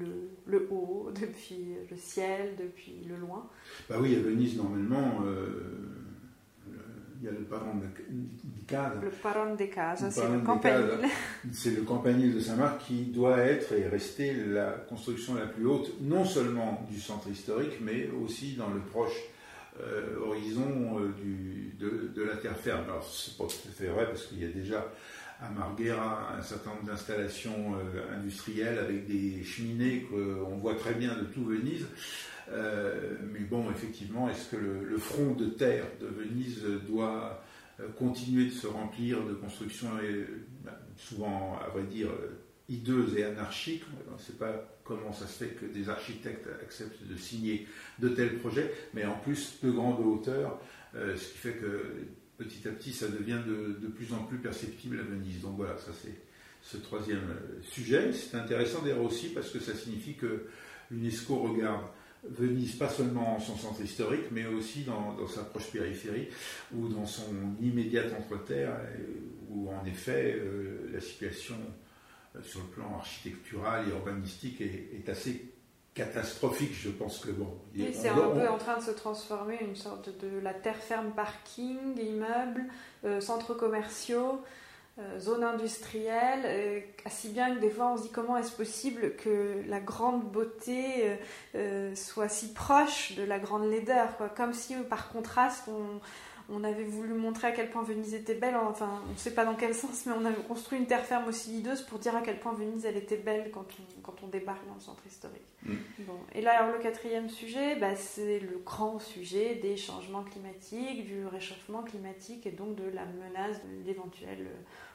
[SPEAKER 1] le, haut, depuis le ciel, depuis le loin.
[SPEAKER 2] Bah oui, à Venise, normalement, euh, il y a le paron de casa.
[SPEAKER 1] Le paron de casa, c'est le campanile.
[SPEAKER 2] C'est le campanile de Saint-Marc qui doit être et rester la construction la plus haute, non seulement du centre historique, mais aussi dans le proche euh, horizon euh, de, la terre ferme. Alors, c'est pas tout à fait vrai parce qu'il y a déjà à Marghera un certain nombre d'installations euh, industrielles avec des cheminées qu'on voit très bien de tout Venise. mais bon, effectivement, est-ce que le, front de terre de Venise doit continuer de se remplir de constructions, ben, souvent, à vrai dire, hideuse et anarchique. On ne sait pas comment ça se fait que des architectes acceptent de signer de tels projets, mais en plus de grande hauteur, euh, ce qui fait que petit à petit ça devient de, plus en plus perceptible à Venise. Donc voilà, ça c'est ce troisième euh, sujet. C'est intéressant d'ailleurs aussi parce que ça signifie que l'UNESCO regarde Venise pas seulement en son centre historique, mais aussi dans, sa proche périphérie ou dans son immédiate entre-terre, où en effet euh, la situation euh, sur le plan architectural et urbanistique est, assez catastrophique. Je pense que bon.
[SPEAKER 1] Oui, c'est un peu en train de se transformer une sorte de la terre ferme parking, immeubles, euh, centres commerciaux, euh, zones industrielles, si bien que des fois on se dit comment est-ce possible que la grande beauté soit si proche de la grande laideur, quoi. comme si par contraste on on avait voulu montrer à quel point Venise était belle, enfin on ne sait pas dans quel sens, mais on avait construit une terre ferme aussi hideuse pour dire à quel point Venise elle était belle quand on, quand on débarque dans le centre historique. Mm. Et là alors le quatrième sujet, bah, c'est le grand sujet des changements climatiques, du réchauffement climatique et donc de la menace de l'éventuelle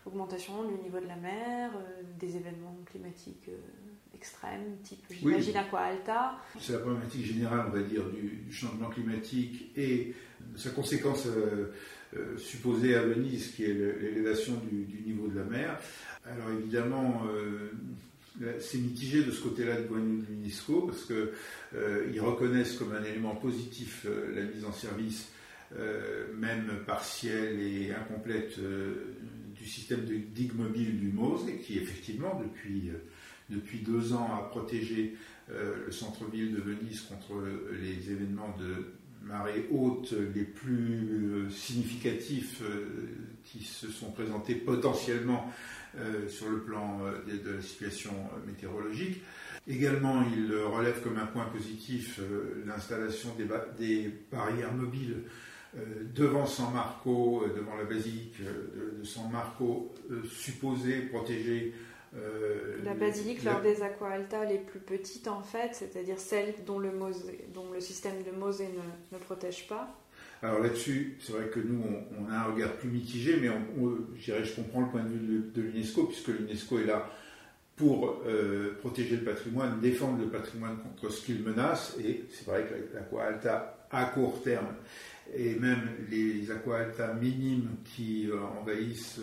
[SPEAKER 1] augmentation du niveau de la mer, euh, des événements climatiques. Euh, extrêmes, type j'imagine quoi Alta.
[SPEAKER 2] C'est la problématique générale, on va dire, du, changement climatique et sa conséquence supposée à Venise, qui est l'élévation du, niveau de la mer. Alors évidemment, c'est mitigé de ce côté-là de l'UNESCO, parce qu'ils reconnaissent comme un élément positif la mise en service, même partielle et incomplète, du système de digue mobile du MOSE, qui effectivement, depuis, depuis deux ans, a protégé le centre-ville de Venise contre les événements de marée haute les plus significatifs qui se sont présentés potentiellement sur le plan de, la situation météorologique. Également, il relève comme un point positif l'installation des, des, barrières mobiles devant San Marco, devant la basilique de San Marco, supposée protéger
[SPEAKER 1] euh, la basilique, lors des aqua alta les plus petites en fait, c'est-à-dire celles dont le, dont le système de Mosée ne, ne protège pas.
[SPEAKER 2] Alors là-dessus, c'est vrai que nous, on, a un regard plus mitigé, mais on, je comprends le point de vue de, l'UNESCO, puisque l'UNESCO est là pour euh, protéger le patrimoine, défendre le patrimoine contre ce qu'il menace, et c'est vrai que l'aqua alta à court terme, et même les aqua alta minimes qui euh, envahissent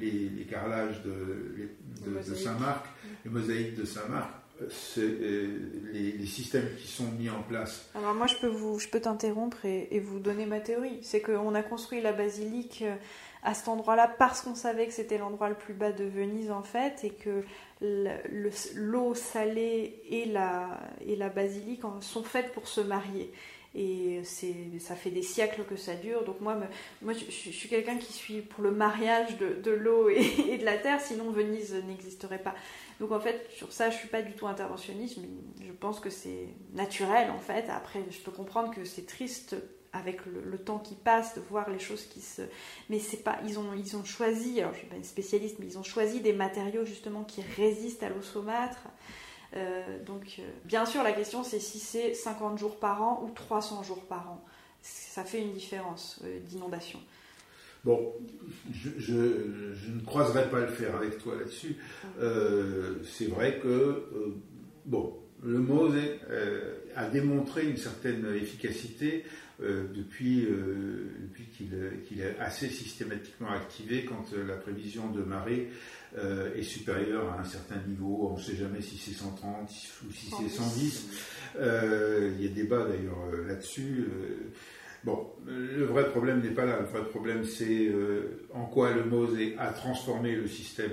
[SPEAKER 2] les, carrelages de, Saint-Marc, les mosaïques de Saint-Marc, euh, les, systèmes qui sont mis en place.
[SPEAKER 1] Alors moi je peux vous, je peux t'interrompre et, vous donner ma théorie. C'est qu'on a construit la basilique euh, à cet endroit-là parce qu'on savait que c'était l'endroit le plus bas de Venise en fait et que l'eau salée et la, et la basilique sont faites pour se marier et ça fait des siècles que ça dure. Donc moi, moi je, suis quelqu'un qui suis pour le mariage de, l'eau et, de la terre, sinon Venise n'existerait pas. Donc en fait, sur ça, je suis pas du tout interventionniste, mais je pense que c'est naturel en fait. Après, je peux comprendre que c'est triste avec le, temps qui passe de voir les choses qui se mais c'est pas ils ont ils ont choisi alors je suis pas une spécialiste mais ils ont choisi des matériaux justement qui résistent à l'eau saumâtre euh, donc, euh, bien sûr, la question c'est si c'est 50 jours par an ou 300 jours par an. Ça fait une différence euh, d'inondation.
[SPEAKER 2] Bon, je, ne croiserai pas le fer avec toi là-dessus. c'est vrai que, bon, le MOSE a démontré une certaine efficacité depuis, depuis qu'il est assez systématiquement activé quand la prévision de marée euh, est supérieur à un certain niveau. On ne sait jamais si c'est 130 ou si c'est 110. Euh, il y a débat d'ailleurs euh, là-dessus. Bon, le vrai problème n'est pas là. Le vrai problème, c'est en quoi le MOSE a transformé le système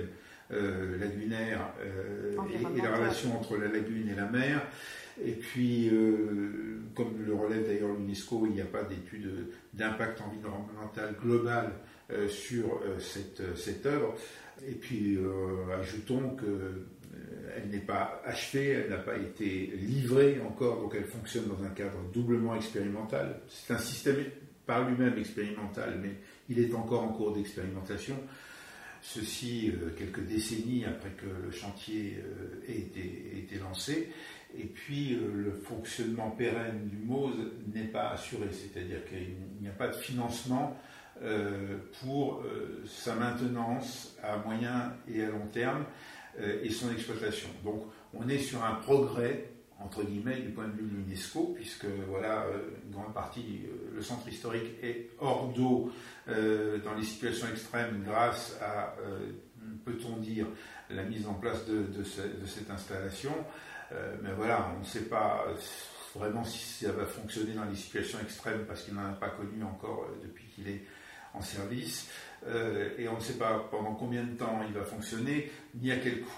[SPEAKER 2] lagunaire et, la relation entre la lagune et la mer. Et puis, comme le relève d'ailleurs l'UNESCO, il n'y a pas d'étude d'impact environnemental global sur cette, cette œuvre. Et puis, euh, ajoutons qu'elle euh, n'est pas achevée, elle n'a pas été livrée encore, donc elle fonctionne dans un cadre doublement expérimental. C'est un système par lui-même expérimental, mais il est encore en cours d'expérimentation. Ceci euh, quelques décennies après que le chantier ait été, lancé. Et puis le fonctionnement pérenne du MOSE n'est pas assuré, c'est-à-dire qu'il n'y a pas de financement euh, pour euh, sa maintenance à moyen et à long terme euh, et son exploitation. Donc on est sur un progrès entre guillemets du point de vue de l'UNESCO, puisque voilà, une grande partie, le centre historique est hors d'eau dans les situations extrêmes grâce à, peut-on dire, la mise en place de, cette installation. Mais voilà, on ne sait pas vraiment si ça va fonctionner dans les situations extrêmes parce qu'il n'en a pas connu encore depuis qu'il est en service, euh, et on ne sait pas pendant combien de temps il va fonctionner, ni à quel coût.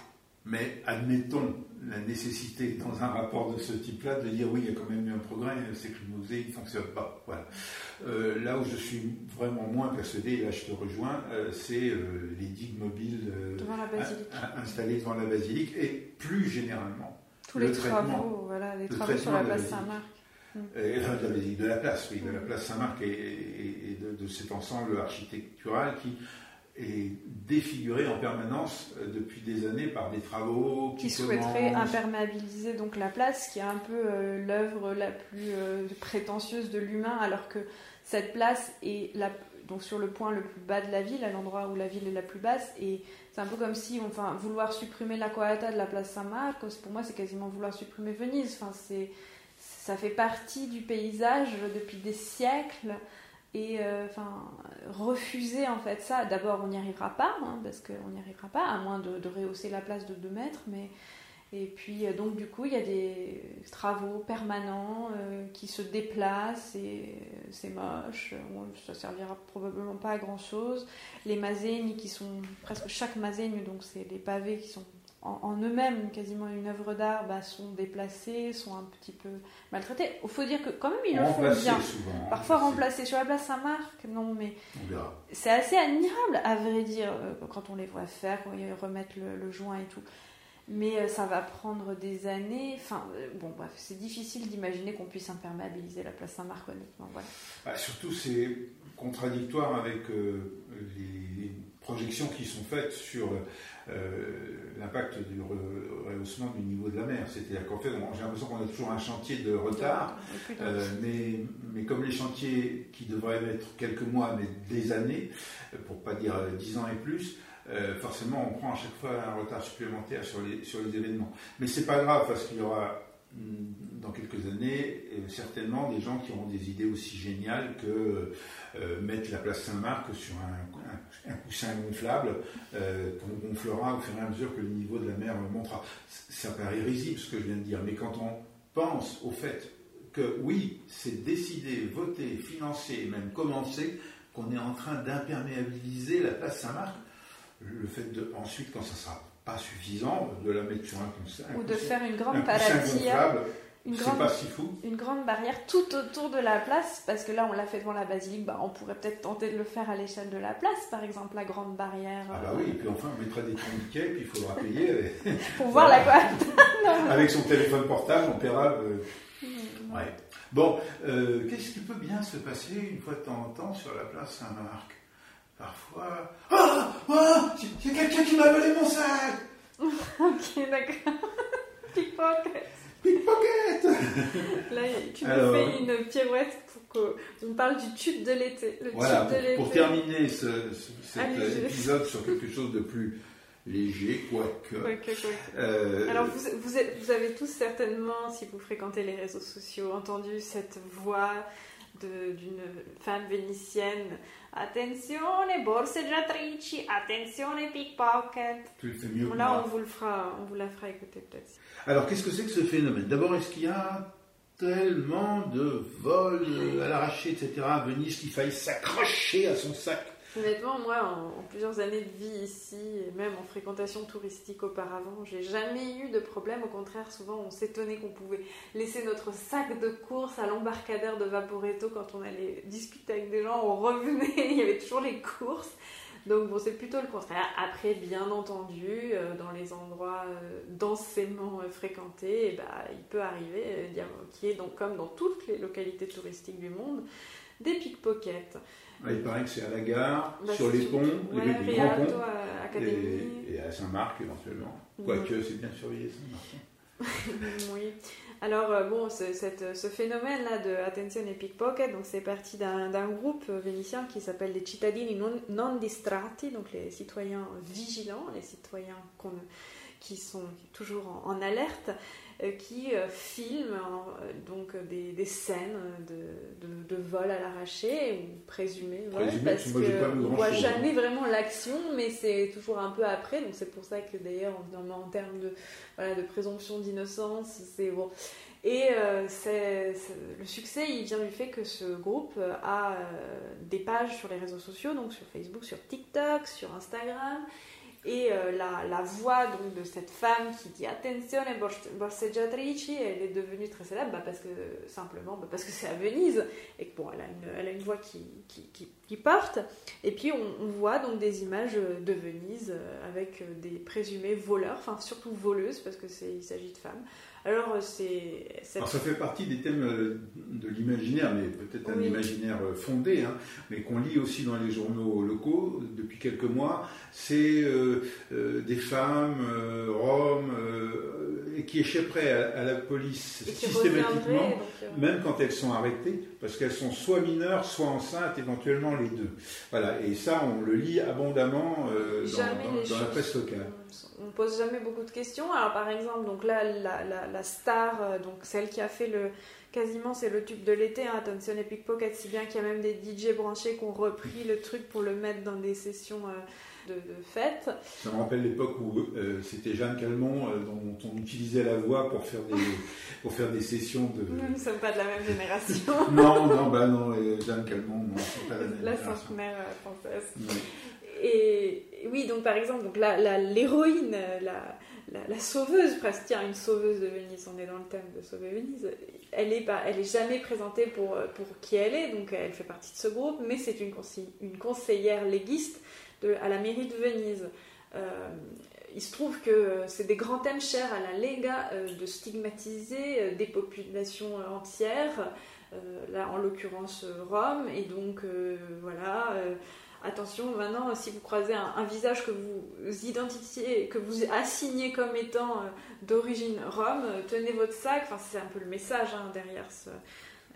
[SPEAKER 2] Mais admettons la nécessité, dans un rapport de ce type-là, de dire oui, il y a quand même eu un progrès, c'est que le musée ne fonctionne pas. Voilà. Euh, là où je suis vraiment moins persuadé, et là je te rejoins, euh, c'est les digues mobiles installées devant la basilique, et plus généralement,
[SPEAKER 1] tous les travaux, voilà, les travaux sur la place Saint-Marc.
[SPEAKER 2] Et, de la place, oui, de la place Saint-Marc et, de, cet ensemble architectural qui est défiguré en permanence euh, depuis des années par des travaux
[SPEAKER 1] qui, souhaiteraient imperméabiliser donc la place, qui est un peu euh, l'œuvre la plus euh, prétentieuse de l'humain, alors que cette place est la, donc sur le point le plus bas de la ville, à l'endroit où la ville est la plus basse, et c'est un peu comme si, enfin, vouloir supprimer la Coata de la place Saint-Marc, pour moi c'est quasiment vouloir supprimer Venise. Ça fait partie du paysage depuis des siècles. Et enfin, refuser en fait ça, d'abord on n'y arrivera pas, hein, parce qu'on n'y arrivera pas, à moins de, de, rehausser la place de 2 mètres, mais et puis, euh, donc, du coup, il y a des travaux permanents euh, qui se déplacent et euh, c'est moche. ça servira probablement pas à grand chose. Les mazaignes qui sont presque chaque mazeigne, donc c'est des pavés qui sont en, eux-mêmes quasiment une œuvre d'art, bah, sont déplacés, sont un petit peu maltraités. Il faut dire que quand même ils le font bien. Parfois remplacés sur la place Saint-Marc, non mais c'est assez admirable à vrai dire quand on les voit faire, quand ils remettent le joint et tout mais euh, ça va prendre des années. Enfin, euh, bon, bref, c'est difficile d'imaginer qu'on puisse imperméabiliser la place Saint-Marc, honnêtement. Voilà.
[SPEAKER 2] Bah, surtout, c'est contradictoire avec euh, les projections qui sont faites sur l'impact du rehaussement du niveau de la mer. C'est-à-dire qu'en fait, j'ai l'impression qu'on a toujours un chantier de retard, mais, mais comme les chantiers qui devraient mettre quelques mois, mais des années, pour pas dire dix ans et plus, euh, forcément, on prend à chaque fois un retard supplémentaire sur les, sur les événements. Mais c'est pas grave parce qu'il y aura mm, dans quelques années euh, certainement des gens qui auront des idées aussi géniales que euh, mettre la place Saint-Marc sur un, coussin gonflable qu'on gonflera au fur et à mesure que le niveau de la mer montera. Ça paraît risible ce que je viens de dire, mais quand on pense au fait que oui, c'est décider, voter, financer et même commencer qu'on est en train d'imperméabiliser la place Saint-Marc, le fait de, ensuite, quand ça ne sera pas suffisant, de la mettre sur un coussin.
[SPEAKER 1] Ou de faire une grande.
[SPEAKER 2] Une grande, pas si fou.
[SPEAKER 1] une grande barrière tout autour de la place, parce que là on l'a fait devant la basilique, bah, on pourrait peut-être tenter de le faire à l'échelle de la place, par exemple, la grande barrière.
[SPEAKER 2] Ah bah oui, et puis enfin on mettra des tourniquets, puis il faudra payer.
[SPEAKER 1] Pour voir la quoi
[SPEAKER 2] Avec son téléphone portable, on paiera. Mmh, ouais. Bon, euh, qu'est-ce qui peut bien se passer une fois de temps en temps sur la place Saint-Marc? Parfois. Ah Ah Il y a quelqu'un qui m'a volé mon sac
[SPEAKER 1] Ok, d'accord. Pickpocket
[SPEAKER 2] Pickpocket
[SPEAKER 1] Là, tu me fais une pirouette pour qu'on parle du tube de l'été.
[SPEAKER 2] Voilà, pour, pour, terminer ce, cet épisode sur quelque chose de plus léger, quoique.
[SPEAKER 1] Euh, Alors, vous, vous, vous, avez tous certainement, si vous fréquentez les réseaux sociaux, entendu cette voix d'une femme vénitienne Attenzione, borseggiatrici, attenzione, pickpocket.
[SPEAKER 2] Mieux.
[SPEAKER 1] Là, on vous, le fera, on vous la fera écouter peut-être.
[SPEAKER 2] Alors, qu'est-ce que c'est que ce phénomène? D'abord, est-ce qu'il y a tellement de vols à l'arraché, etc. à Venise qu'il faille s'accrocher à son sac?
[SPEAKER 1] Honnêtement, moi, en, plusieurs années de vie ici, et même en fréquentation touristique auparavant, j'ai jamais eu de problème. Au contraire, souvent, on s'étonnait qu'on pouvait laisser notre sac de course à l'embarcadère de Vaporetto quand on allait discuter avec des gens. On revenait, il y avait toujours les courses. Donc bon, c'est plutôt le contraire. Après, bien entendu, euh, dans les endroits euh, densément euh, fréquentés, eh ben, il peut arriver, qui est donc comme dans toutes les localités touristiques du monde, des pickpockets.
[SPEAKER 2] Ah, il paraît que c'est à la gare, bah, sur les ponts,
[SPEAKER 1] les, grands ponts,
[SPEAKER 2] et, à Saint-Marc éventuellement. Quoique c'est bien surveillé Saint-Marc.
[SPEAKER 1] oui. Alors euh, bon, ce, ce phénomène-là de attention et pickpocket, donc c'est parti d'un groupe vénitien qui s'appelle les cittadini non, non, distrati, donc les citoyens vigilants, les citoyens qui sont toujours en alerte. Euh, qui euh, filme euh, donc des, scènes de, de, vol à l'arraché ou présumé, parce qu'on ne voit jamais vraiment l'action, mais c'est toujours un peu après, donc c'est pour ça que d'ailleurs en, termes de, voilà, de présomption d'innocence, c'est bon. Et c'est, le succès, il vient du fait que ce groupe a des pages sur les réseaux sociaux, donc sur Facebook, sur TikTok, sur Instagram, et euh, la, la, voix donc, de cette femme qui dit attention borseggiatrici, elle est devenue très célèbre bah, parce que simplement bah, parce que c'est à Venise et que bon, a une, a une voix qui, qui, qui, porte. Et puis on, voit donc des images de Venise euh, avec des présumés voleurs, enfin surtout voleuses parce que c'est il s'agit de femmes. Alors, euh, c'est.
[SPEAKER 2] ça fait partie des thèmes euh, de l'imaginaire, mais peut-être un imaginaire euh, fondé, hein, mais qu'on lit aussi dans les journaux locaux depuis quelques mois. C'est des femmes, roms, qui échapperaient à, la police systématiquement, même quand elles sont arrêtées, parce qu'elles sont soit mineures, soit enceintes, éventuellement les deux. Voilà, et ça, on le lit abondamment dans, dans la presse locale.
[SPEAKER 1] On pose jamais beaucoup de questions. Alors par exemple, donc là, la, star, euh, donc celle qui a fait le quasiment c'est le tube de l'été, hein, Attention et Pickpocket, si bien qu'il y a même des DJ branchés qui ont repris le truc pour le mettre dans des sessions de, fête.
[SPEAKER 2] Ça me rappelle l'époque où c'était Jeanne Calmont dont on utilisait la voix pour faire des, pour faire des sessions de.
[SPEAKER 1] Nous ne sommes pas de la même génération.
[SPEAKER 2] non, non, bah non, Jeanne Calmont, non, pas la même
[SPEAKER 1] La centenaire française. Et oui, donc par exemple, donc l'héroïne, la, la, sauveuse, presque, tiens, une sauveuse de Venise, on est dans le thème de sauver Venise, elle est, pas, elle est jamais présentée pour, pour qui elle est, donc elle fait partie de ce groupe, mais c'est une, une conseillère de, à la mairie de Venise. Euh, il se trouve que c'est des grands thèmes chers à la Lega euh, de stigmatiser euh, des populations entières, là en l'occurrence Rome, et donc voilà attention, maintenant, si vous croisez un, visage que vous identifiez, que vous assignez comme étant euh, d'origine rome, euh, tenez votre sac. Enfin, c'est un peu le message hein, derrière ce.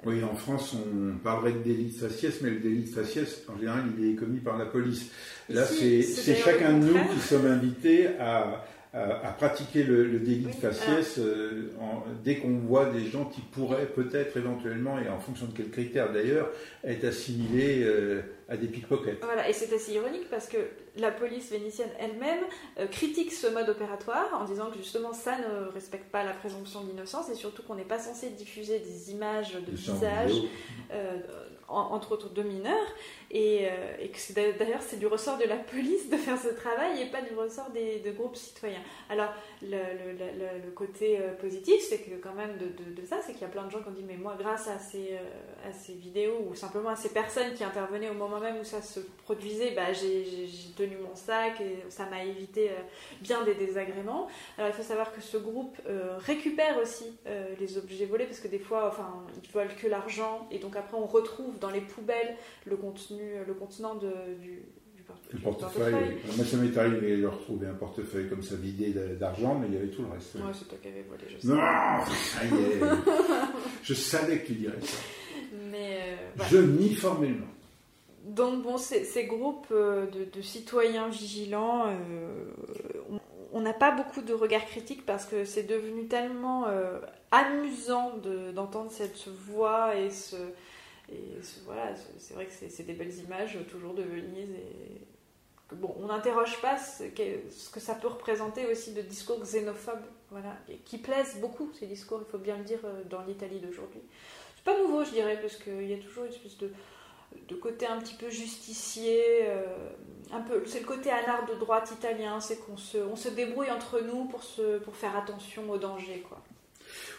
[SPEAKER 2] Oui, en France, on parlerait de délit de faciès, mais le délit de faciès, en général, il est commis par la police. Là, c'est chacun de nous qui sommes invités à, à, pratiquer le, délit de faciès euh, dès qu'on voit des gens qui pourraient peut-être éventuellement, et en fonction de quels critères d'ailleurs, être assimilés euh, à des pickpockets.
[SPEAKER 1] Voilà, et c'est assez ironique parce que la police vénitienne elle-même euh, critique ce mode opératoire en disant que justement ça ne respecte pas la présomption d'innocence et surtout qu'on n'est pas censé diffuser des images de visages entre autres de mineurs, et, euh, et que d'ailleurs c'est du ressort de la police de faire ce travail et pas du ressort des, de groupes citoyens. Alors le, côté euh, positif, c'est que quand même de, ça, c'est qu'il y a plein de gens qui ont dit mais moi grâce à ces, euh, à ces vidéos ou simplement à ces personnes qui intervenaient au moment même où ça se produisait, bah, j'ai tenu mon sac et ça m'a évité bien des désagréments. Alors il faut savoir que ce groupe récupère aussi les objets volés parce que des fois, enfin, ils volent que l'argent et donc après on retrouve dans les poubelles le contenu, le contenant de, du,
[SPEAKER 2] du, portefeuille. Moi, ça m'est arrivé de retrouver un portefeuille comme ça vidé d'argent, mais il y avait tout le reste.
[SPEAKER 1] Moi, c'est toi qui avais volé,
[SPEAKER 2] je sais. Non, ça y est. je savais que tu dirais ça.
[SPEAKER 1] Mais, euh,
[SPEAKER 2] Je nie formellement.
[SPEAKER 1] Donc, bon, ces, ces groupes euh, de, de, citoyens vigilants, euh, on n'a pas beaucoup de regard critique parce que c'est devenu tellement amusant d'entendre cette voix et ce et voilà, c'est vrai que c'est des belles images toujours de Venise et bon, on n'interroge pas ce que, ça peut représenter aussi de discours xénophobes, voilà, qui plaisent beaucoup ces discours, il faut bien le dire, euh, dans l'Italie d'aujourd'hui. C'est pas nouveau, je dirais, parce qu'il y a toujours une espèce de, de côté un petit peu justicier, euh, c'est le côté anard de droite italien, c'est qu'on se, on se débrouille entre nous pour, se, pour faire attention aux dangers, quoi.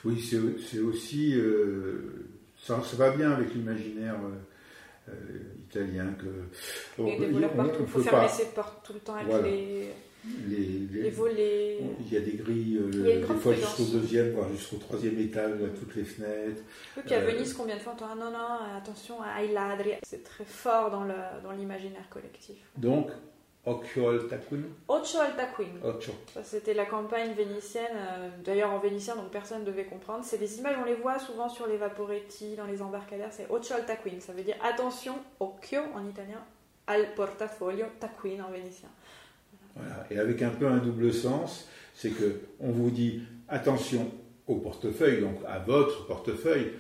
[SPEAKER 2] Oui, c'est aussi euh, ça, va bien avec l'imaginaire euh, euh, italien que.
[SPEAKER 1] A voleurs partout, il faut fermer ses portes tout le temps avec les, les, volets.
[SPEAKER 2] Il y a des grilles, euh, des fois jusqu'au deuxième, voire jusqu'au troisième étage, à toutes les fenêtres.
[SPEAKER 1] Oui, puis à Venise, combien de fois on entend non, non, attention, ai ladri. C'est très fort dans l'imaginaire dans collectif.
[SPEAKER 2] Donc, Occhio al Taquin
[SPEAKER 1] Occhio al Taquin. C'était la campagne vénitienne. Euh, d'ailleurs, en vénitien, donc personne ne devait comprendre. C'est des images, on les voit souvent sur les vaporetti, dans les embarcadères. C'est Occhio al Taquin. Ça veut dire attention, occhio en italien, al portafoglio, taquin en vénitien.
[SPEAKER 2] Voilà. Et avec un peu un double sens, c'est que on vous dit attention au portefeuille, donc à votre portefeuille,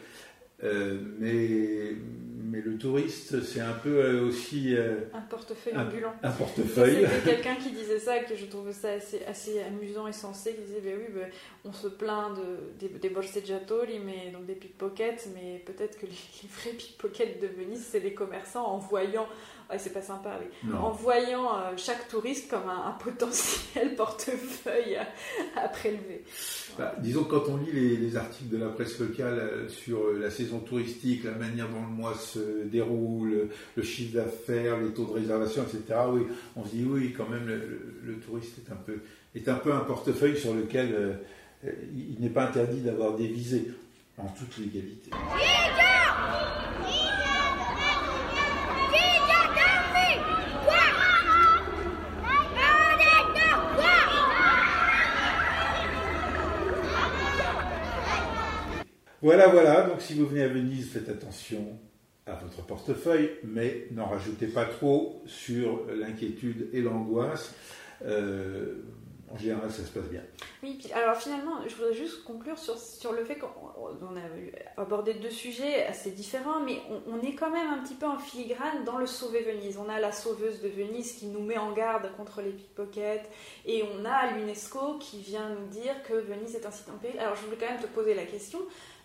[SPEAKER 2] euh, mais mais le touriste, c'est un peu euh, aussi.
[SPEAKER 1] Euh, un portefeuille ambulant.
[SPEAKER 2] Un portefeuille.
[SPEAKER 1] C'était quelqu'un qui disait ça, que je trouvais ça assez, assez amusant et sensé, qui disait ben oui, ben, on se plaint de, des, des borseggiatori, mais, donc des pickpockets, mais peut-être que les, les, vrais pickpockets de Venise, c'est les commerçants en voyant c'est pas sympa, En voyant euh, chaque touriste comme un, potentiel portefeuille à, prélever.
[SPEAKER 2] Bah, disons, quand on lit les, articles de la presse locale euh, sur euh, la saison touristique, la manière dont le mois se déroule, le chiffre d'affaires, les taux de réservation, etc., oui, on se dit oui, quand même, le, touriste est un, peu, est un peu un portefeuille sur lequel il n'est pas interdit d'avoir des visées en toute légalité. Voilà, voilà. Donc si vous venez à Venise, faites attention à votre portefeuille, mais n'en rajoutez pas trop sur l'inquiétude et l'angoisse. Euh, en général, ça se passe bien.
[SPEAKER 1] Oui, alors finalement, je voudrais juste conclure sur, le fait qu'on a abordé deux sujets assez différents, mais on, est quand même un petit peu en filigrane dans le Sauver Venise. On a la sauveuse de Venise qui nous met en garde contre les pickpockets, et on a l'UNESCO qui vient nous dire que Venise est un site en péril. Alors je voulais quand même te poser la question.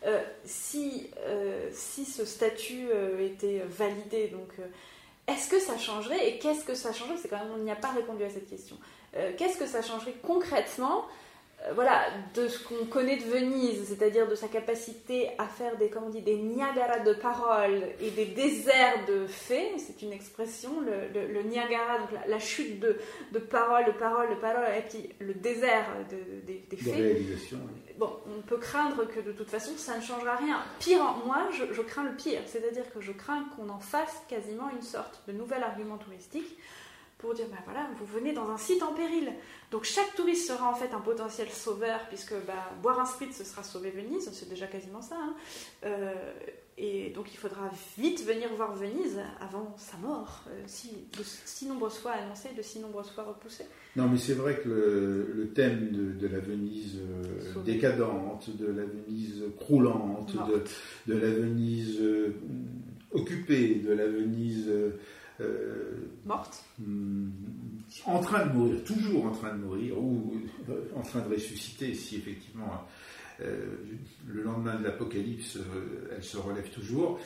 [SPEAKER 1] Euh, si, euh, si ce statut euh, était validé, donc est-ce que ça changerait et qu'est-ce que ça changerait? C'est quand même on n'y a pas répondu à cette question. Qu'est-ce que ça changerait concrètement? Voilà, de ce qu'on connaît de Venise, c'est-à-dire de sa capacité à faire des, comment on dit, des Niagara de paroles et des déserts de faits, c'est une expression, le, Niagara, donc la, chute de, de paroles, de paroles, de paroles, et puis le désert de, des, faits. Bon, on peut craindre que de toute façon, ça ne changera rien. Pire, moi, je, je crains le pire, c'est-à-dire que je crains qu'on en fasse quasiment une sorte de nouvel argument touristique pour dire, ben voilà, vous venez dans un site en péril. Donc chaque touriste sera en fait un potentiel sauveur, puisque bah, boire un spritz, ce sera sauver Venise, c'est déjà quasiment ça. Hein. Euh, et donc il faudra vite venir voir Venise avant sa mort, euh, si, de si nombreuses fois annoncée, de si nombreuses fois repoussée.
[SPEAKER 2] Non, mais c'est vrai que le, thème de, la Venise euh, décadente, de la Venise croulante, de, de, la Venise occupée, de la Venise
[SPEAKER 1] euh, Morte
[SPEAKER 2] hmm, En train de mourir, toujours en train de mourir, ou euh, en train de ressusciter si effectivement euh, le lendemain de l'apocalypse, elle se relève toujours.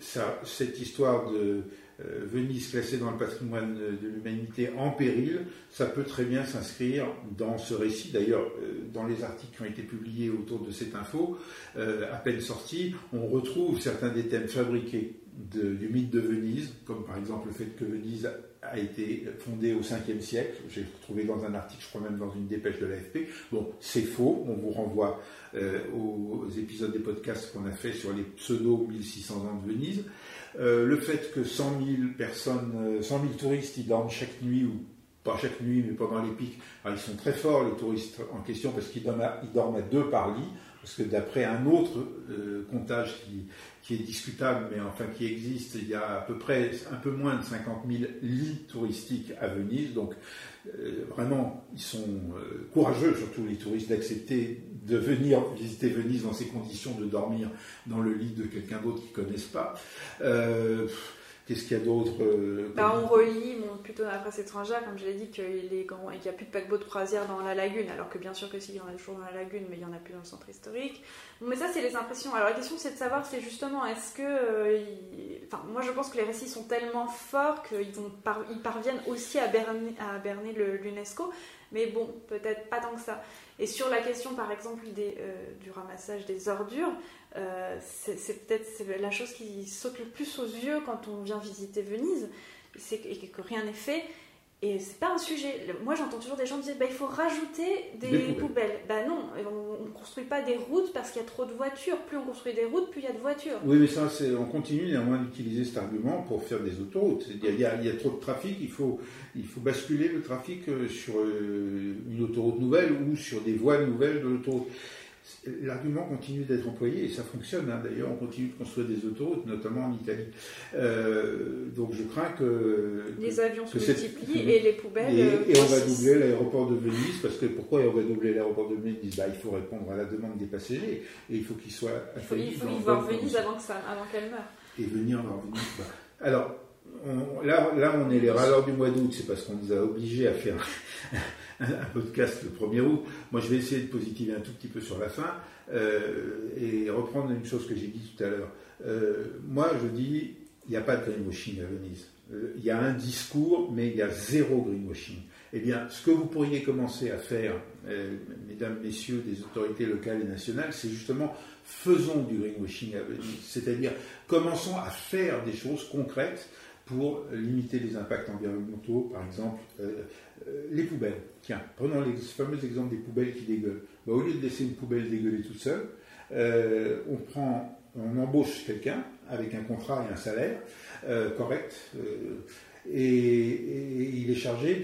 [SPEAKER 2] Ça, cette histoire de Venise classée dans le patrimoine de l'humanité en péril, ça peut très bien s'inscrire dans ce récit. D'ailleurs, dans les articles qui ont été publiés autour de cette info, à peine sortis, on retrouve certains des thèmes fabriqués du mythe de Venise, comme par exemple le fait que Venise a été fondée au 5e siècle. J'ai trouvé dans un article, je crois même dans une dépêche de l'AFP. Bon, c'est faux. On vous renvoie euh, aux, épisodes des podcasts qu'on a fait sur les pseudo 1600 ans de Venise. Euh, le fait que 100 000 personnes, 100 euh, 000 touristes, ils dorment chaque nuit ou pas chaque nuit, mais pendant les pics. ils sont très forts, les touristes en question, parce qu'ils dorment, dorment à deux par lit. Parce que d'après un autre comptage qui, qui est discutable, mais enfin qui existe. Il y a à peu près un peu moins de 50 000 lits touristiques à Venise. Donc euh, vraiment, ils sont euh, courageux, surtout les touristes, d'accepter de venir visiter Venise dans ces conditions, de dormir dans le lit de quelqu'un d'autre qu'ils ne connaissent pas. Qu'est-ce qu'il y a d'autre euh,
[SPEAKER 1] bah, On relie plutôt dans la presse étrangère, comme je l'ai dit, qu'il n'y a plus de paquebot de croisière dans la lagune, alors que bien sûr que si, y en a toujours dans la lagune, mais il n'y en a plus dans le centre historique. mais ça, c'est les impressions. Alors la question, c'est de savoir, c'est justement, est-ce que... Euh, enfin, moi, je pense que les récits sont tellement forts qu'ils ils parviennent aussi à berner, à berner l'UNESCO, mais bon, peut-être pas tant que ça. Et sur la question, par exemple, euh, du ramassage des ordures, euh, c'est peut-être la chose qui saute le plus aux yeux quand on vient visiter Venise, c'est que rien n'est fait. Et c'est pas un sujet. Moi, j'entends toujours des gens dire bah, il faut rajouter des, poubelles. Bah non, on ne construit pas des routes parce qu'il y a trop de voitures. Plus on construit des routes, plus il y a de voitures.
[SPEAKER 2] Oui, mais ça, on continue néanmoins d'utiliser cet argument pour faire des autoroutes. Il y, a, il y, a, trop de trafic, il faut, il faut basculer le trafic euh, sur euh, une autoroute nouvelle ou sur des voies nouvelles de l'autoroute l'argument continue d'être employé et ça fonctionne. Hein. D'ailleurs, on continue de construire des autoroutes, notamment en Italie. Euh, donc, je crains que
[SPEAKER 1] les avions se multiplient et les poubelles.
[SPEAKER 2] Et, euh, on va doubler l'aéroport de Venise parce que pourquoi on va doubler l'aéroport de Venise? Bah, il faut répondre à la demande des passagers et il faut qu'ils soient.
[SPEAKER 1] Il faut, il faut y voir Venise avant qu'elle meure.
[SPEAKER 2] Et venir voir Venise. Bah. Alors, là, là, on est les râleurs du mois d'août, c'est parce qu'on nous a obligés à faire un, podcast le 1er août. Moi, je vais essayer de positiver un tout petit peu sur la fin euh, et reprendre une chose que j'ai dit tout à l'heure. Euh, moi, je dis, il n'y a pas de greenwashing à Venise. Euh, il y a un discours, mais il y a zéro greenwashing. Eh bien, ce que vous pourriez commencer à faire, mesdames, messieurs des autorités locales et nationales, c'est justement faisons du greenwashing à Venise. C'est-à-dire, commençons à faire des choses concrètes pour limiter les impacts environnementaux, par exemple euh, les poubelles. Tiens, prenons les fameux exemples des poubelles qui dégueulent. Bah, au lieu de laisser une poubelle dégueuler toute seule, euh, on embauche quelqu'un avec un contrat et un salaire correct, et, il est chargé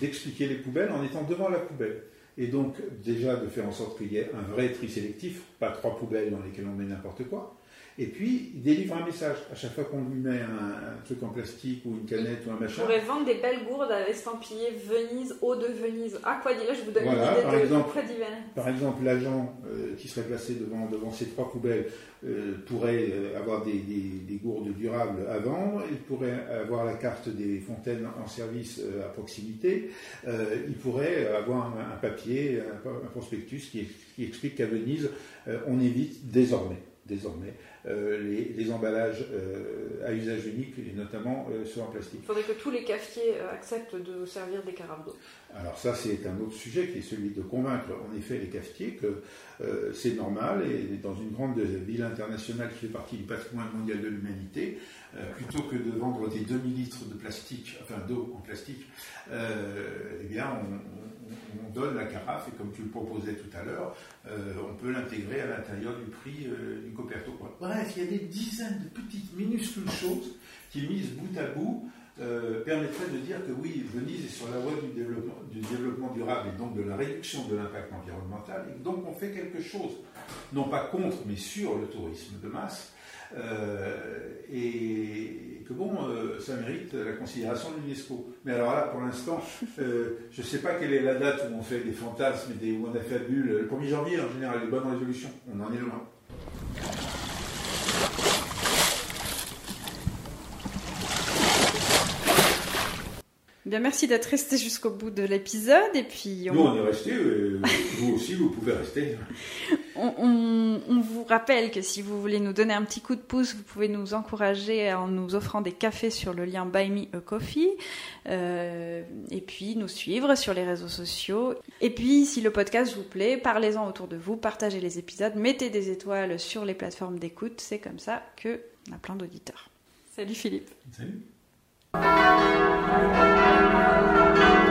[SPEAKER 2] d'expliquer les poubelles en étant devant la poubelle. Et donc déjà de faire en sorte qu'il y ait un vrai tri sélectif, pas trois poubelles dans lesquelles on met n'importe quoi, et puis il délivre un message. À chaque fois qu'on lui met un, truc en plastique ou une canette ou un machin.
[SPEAKER 1] On pourrait vendre des belles gourdes avec estampillé Venise, eau de Venise, Aquadivers, je vous donne
[SPEAKER 2] voilà,
[SPEAKER 1] une idée
[SPEAKER 2] par
[SPEAKER 1] de
[SPEAKER 2] exemple, Par exemple, l'agent euh, qui serait placé devant, devant ces trois poubelles euh, pourrait euh, avoir des, des, gourdes durables à vendre, il pourrait avoir la carte des fontaines en service à proximité, il pourrait avoir un, papier, un, prospectus qui, qui explique qu'à Venise, on évite désormais désormais euh, les, emballages euh, à usage unique et notamment euh, sur en plastique.
[SPEAKER 1] Il faudrait que tous les cafetiers acceptent de servir des carafes d'eau.
[SPEAKER 2] Alors ça c'est un autre sujet qui est celui de convaincre en effet les cafetiers que c'est normal et dans une grande ville internationale qui fait partie du patrimoine mondial de l'humanité, plutôt que de vendre des demi-litres de plastique, enfin d'eau en plastique, eh bien on on donne la carafe et comme tu le proposais tout à l'heure, euh, on peut l'intégrer à l'intérieur du prix euh, du Coperto. Bref, il y a des dizaines de petites minuscules choses qui, mises bout à bout, euh, permettraient de dire que oui, Venise est sur la voie du développement, du développement durable et donc de la réduction de l'impact environnemental, et donc on fait quelque chose, non pas contre, mais sur le tourisme de masse, et que bon, euh, ça mérite la considération de l'UNESCO. Mais alors là, pour l'instant, euh, je ne sais pas quelle est la date où on fait des fantasmes et des, où on a fait bulle. Le 1er janvier, en général, les bonnes résolutions. On en est loin.
[SPEAKER 1] Bien, merci d'être resté jusqu'au bout de l'épisode. Et puis,
[SPEAKER 2] on... Nous, on est resté. Euh, vous aussi, vous pouvez rester.
[SPEAKER 1] on, vous rappelle que si vous voulez nous donner un petit coup de pouce, vous pouvez nous encourager en nous offrant des cafés sur le lien Buy Me a Coffee. Euh, et puis, nous suivre sur les réseaux sociaux. Et puis, si le podcast vous plaît, parlez-en autour de vous, partagez les épisodes, mettez des étoiles sur les plateformes d'écoute. C'est comme ça qu'on a plein d'auditeurs. Salut Philippe.
[SPEAKER 2] Salut. thank you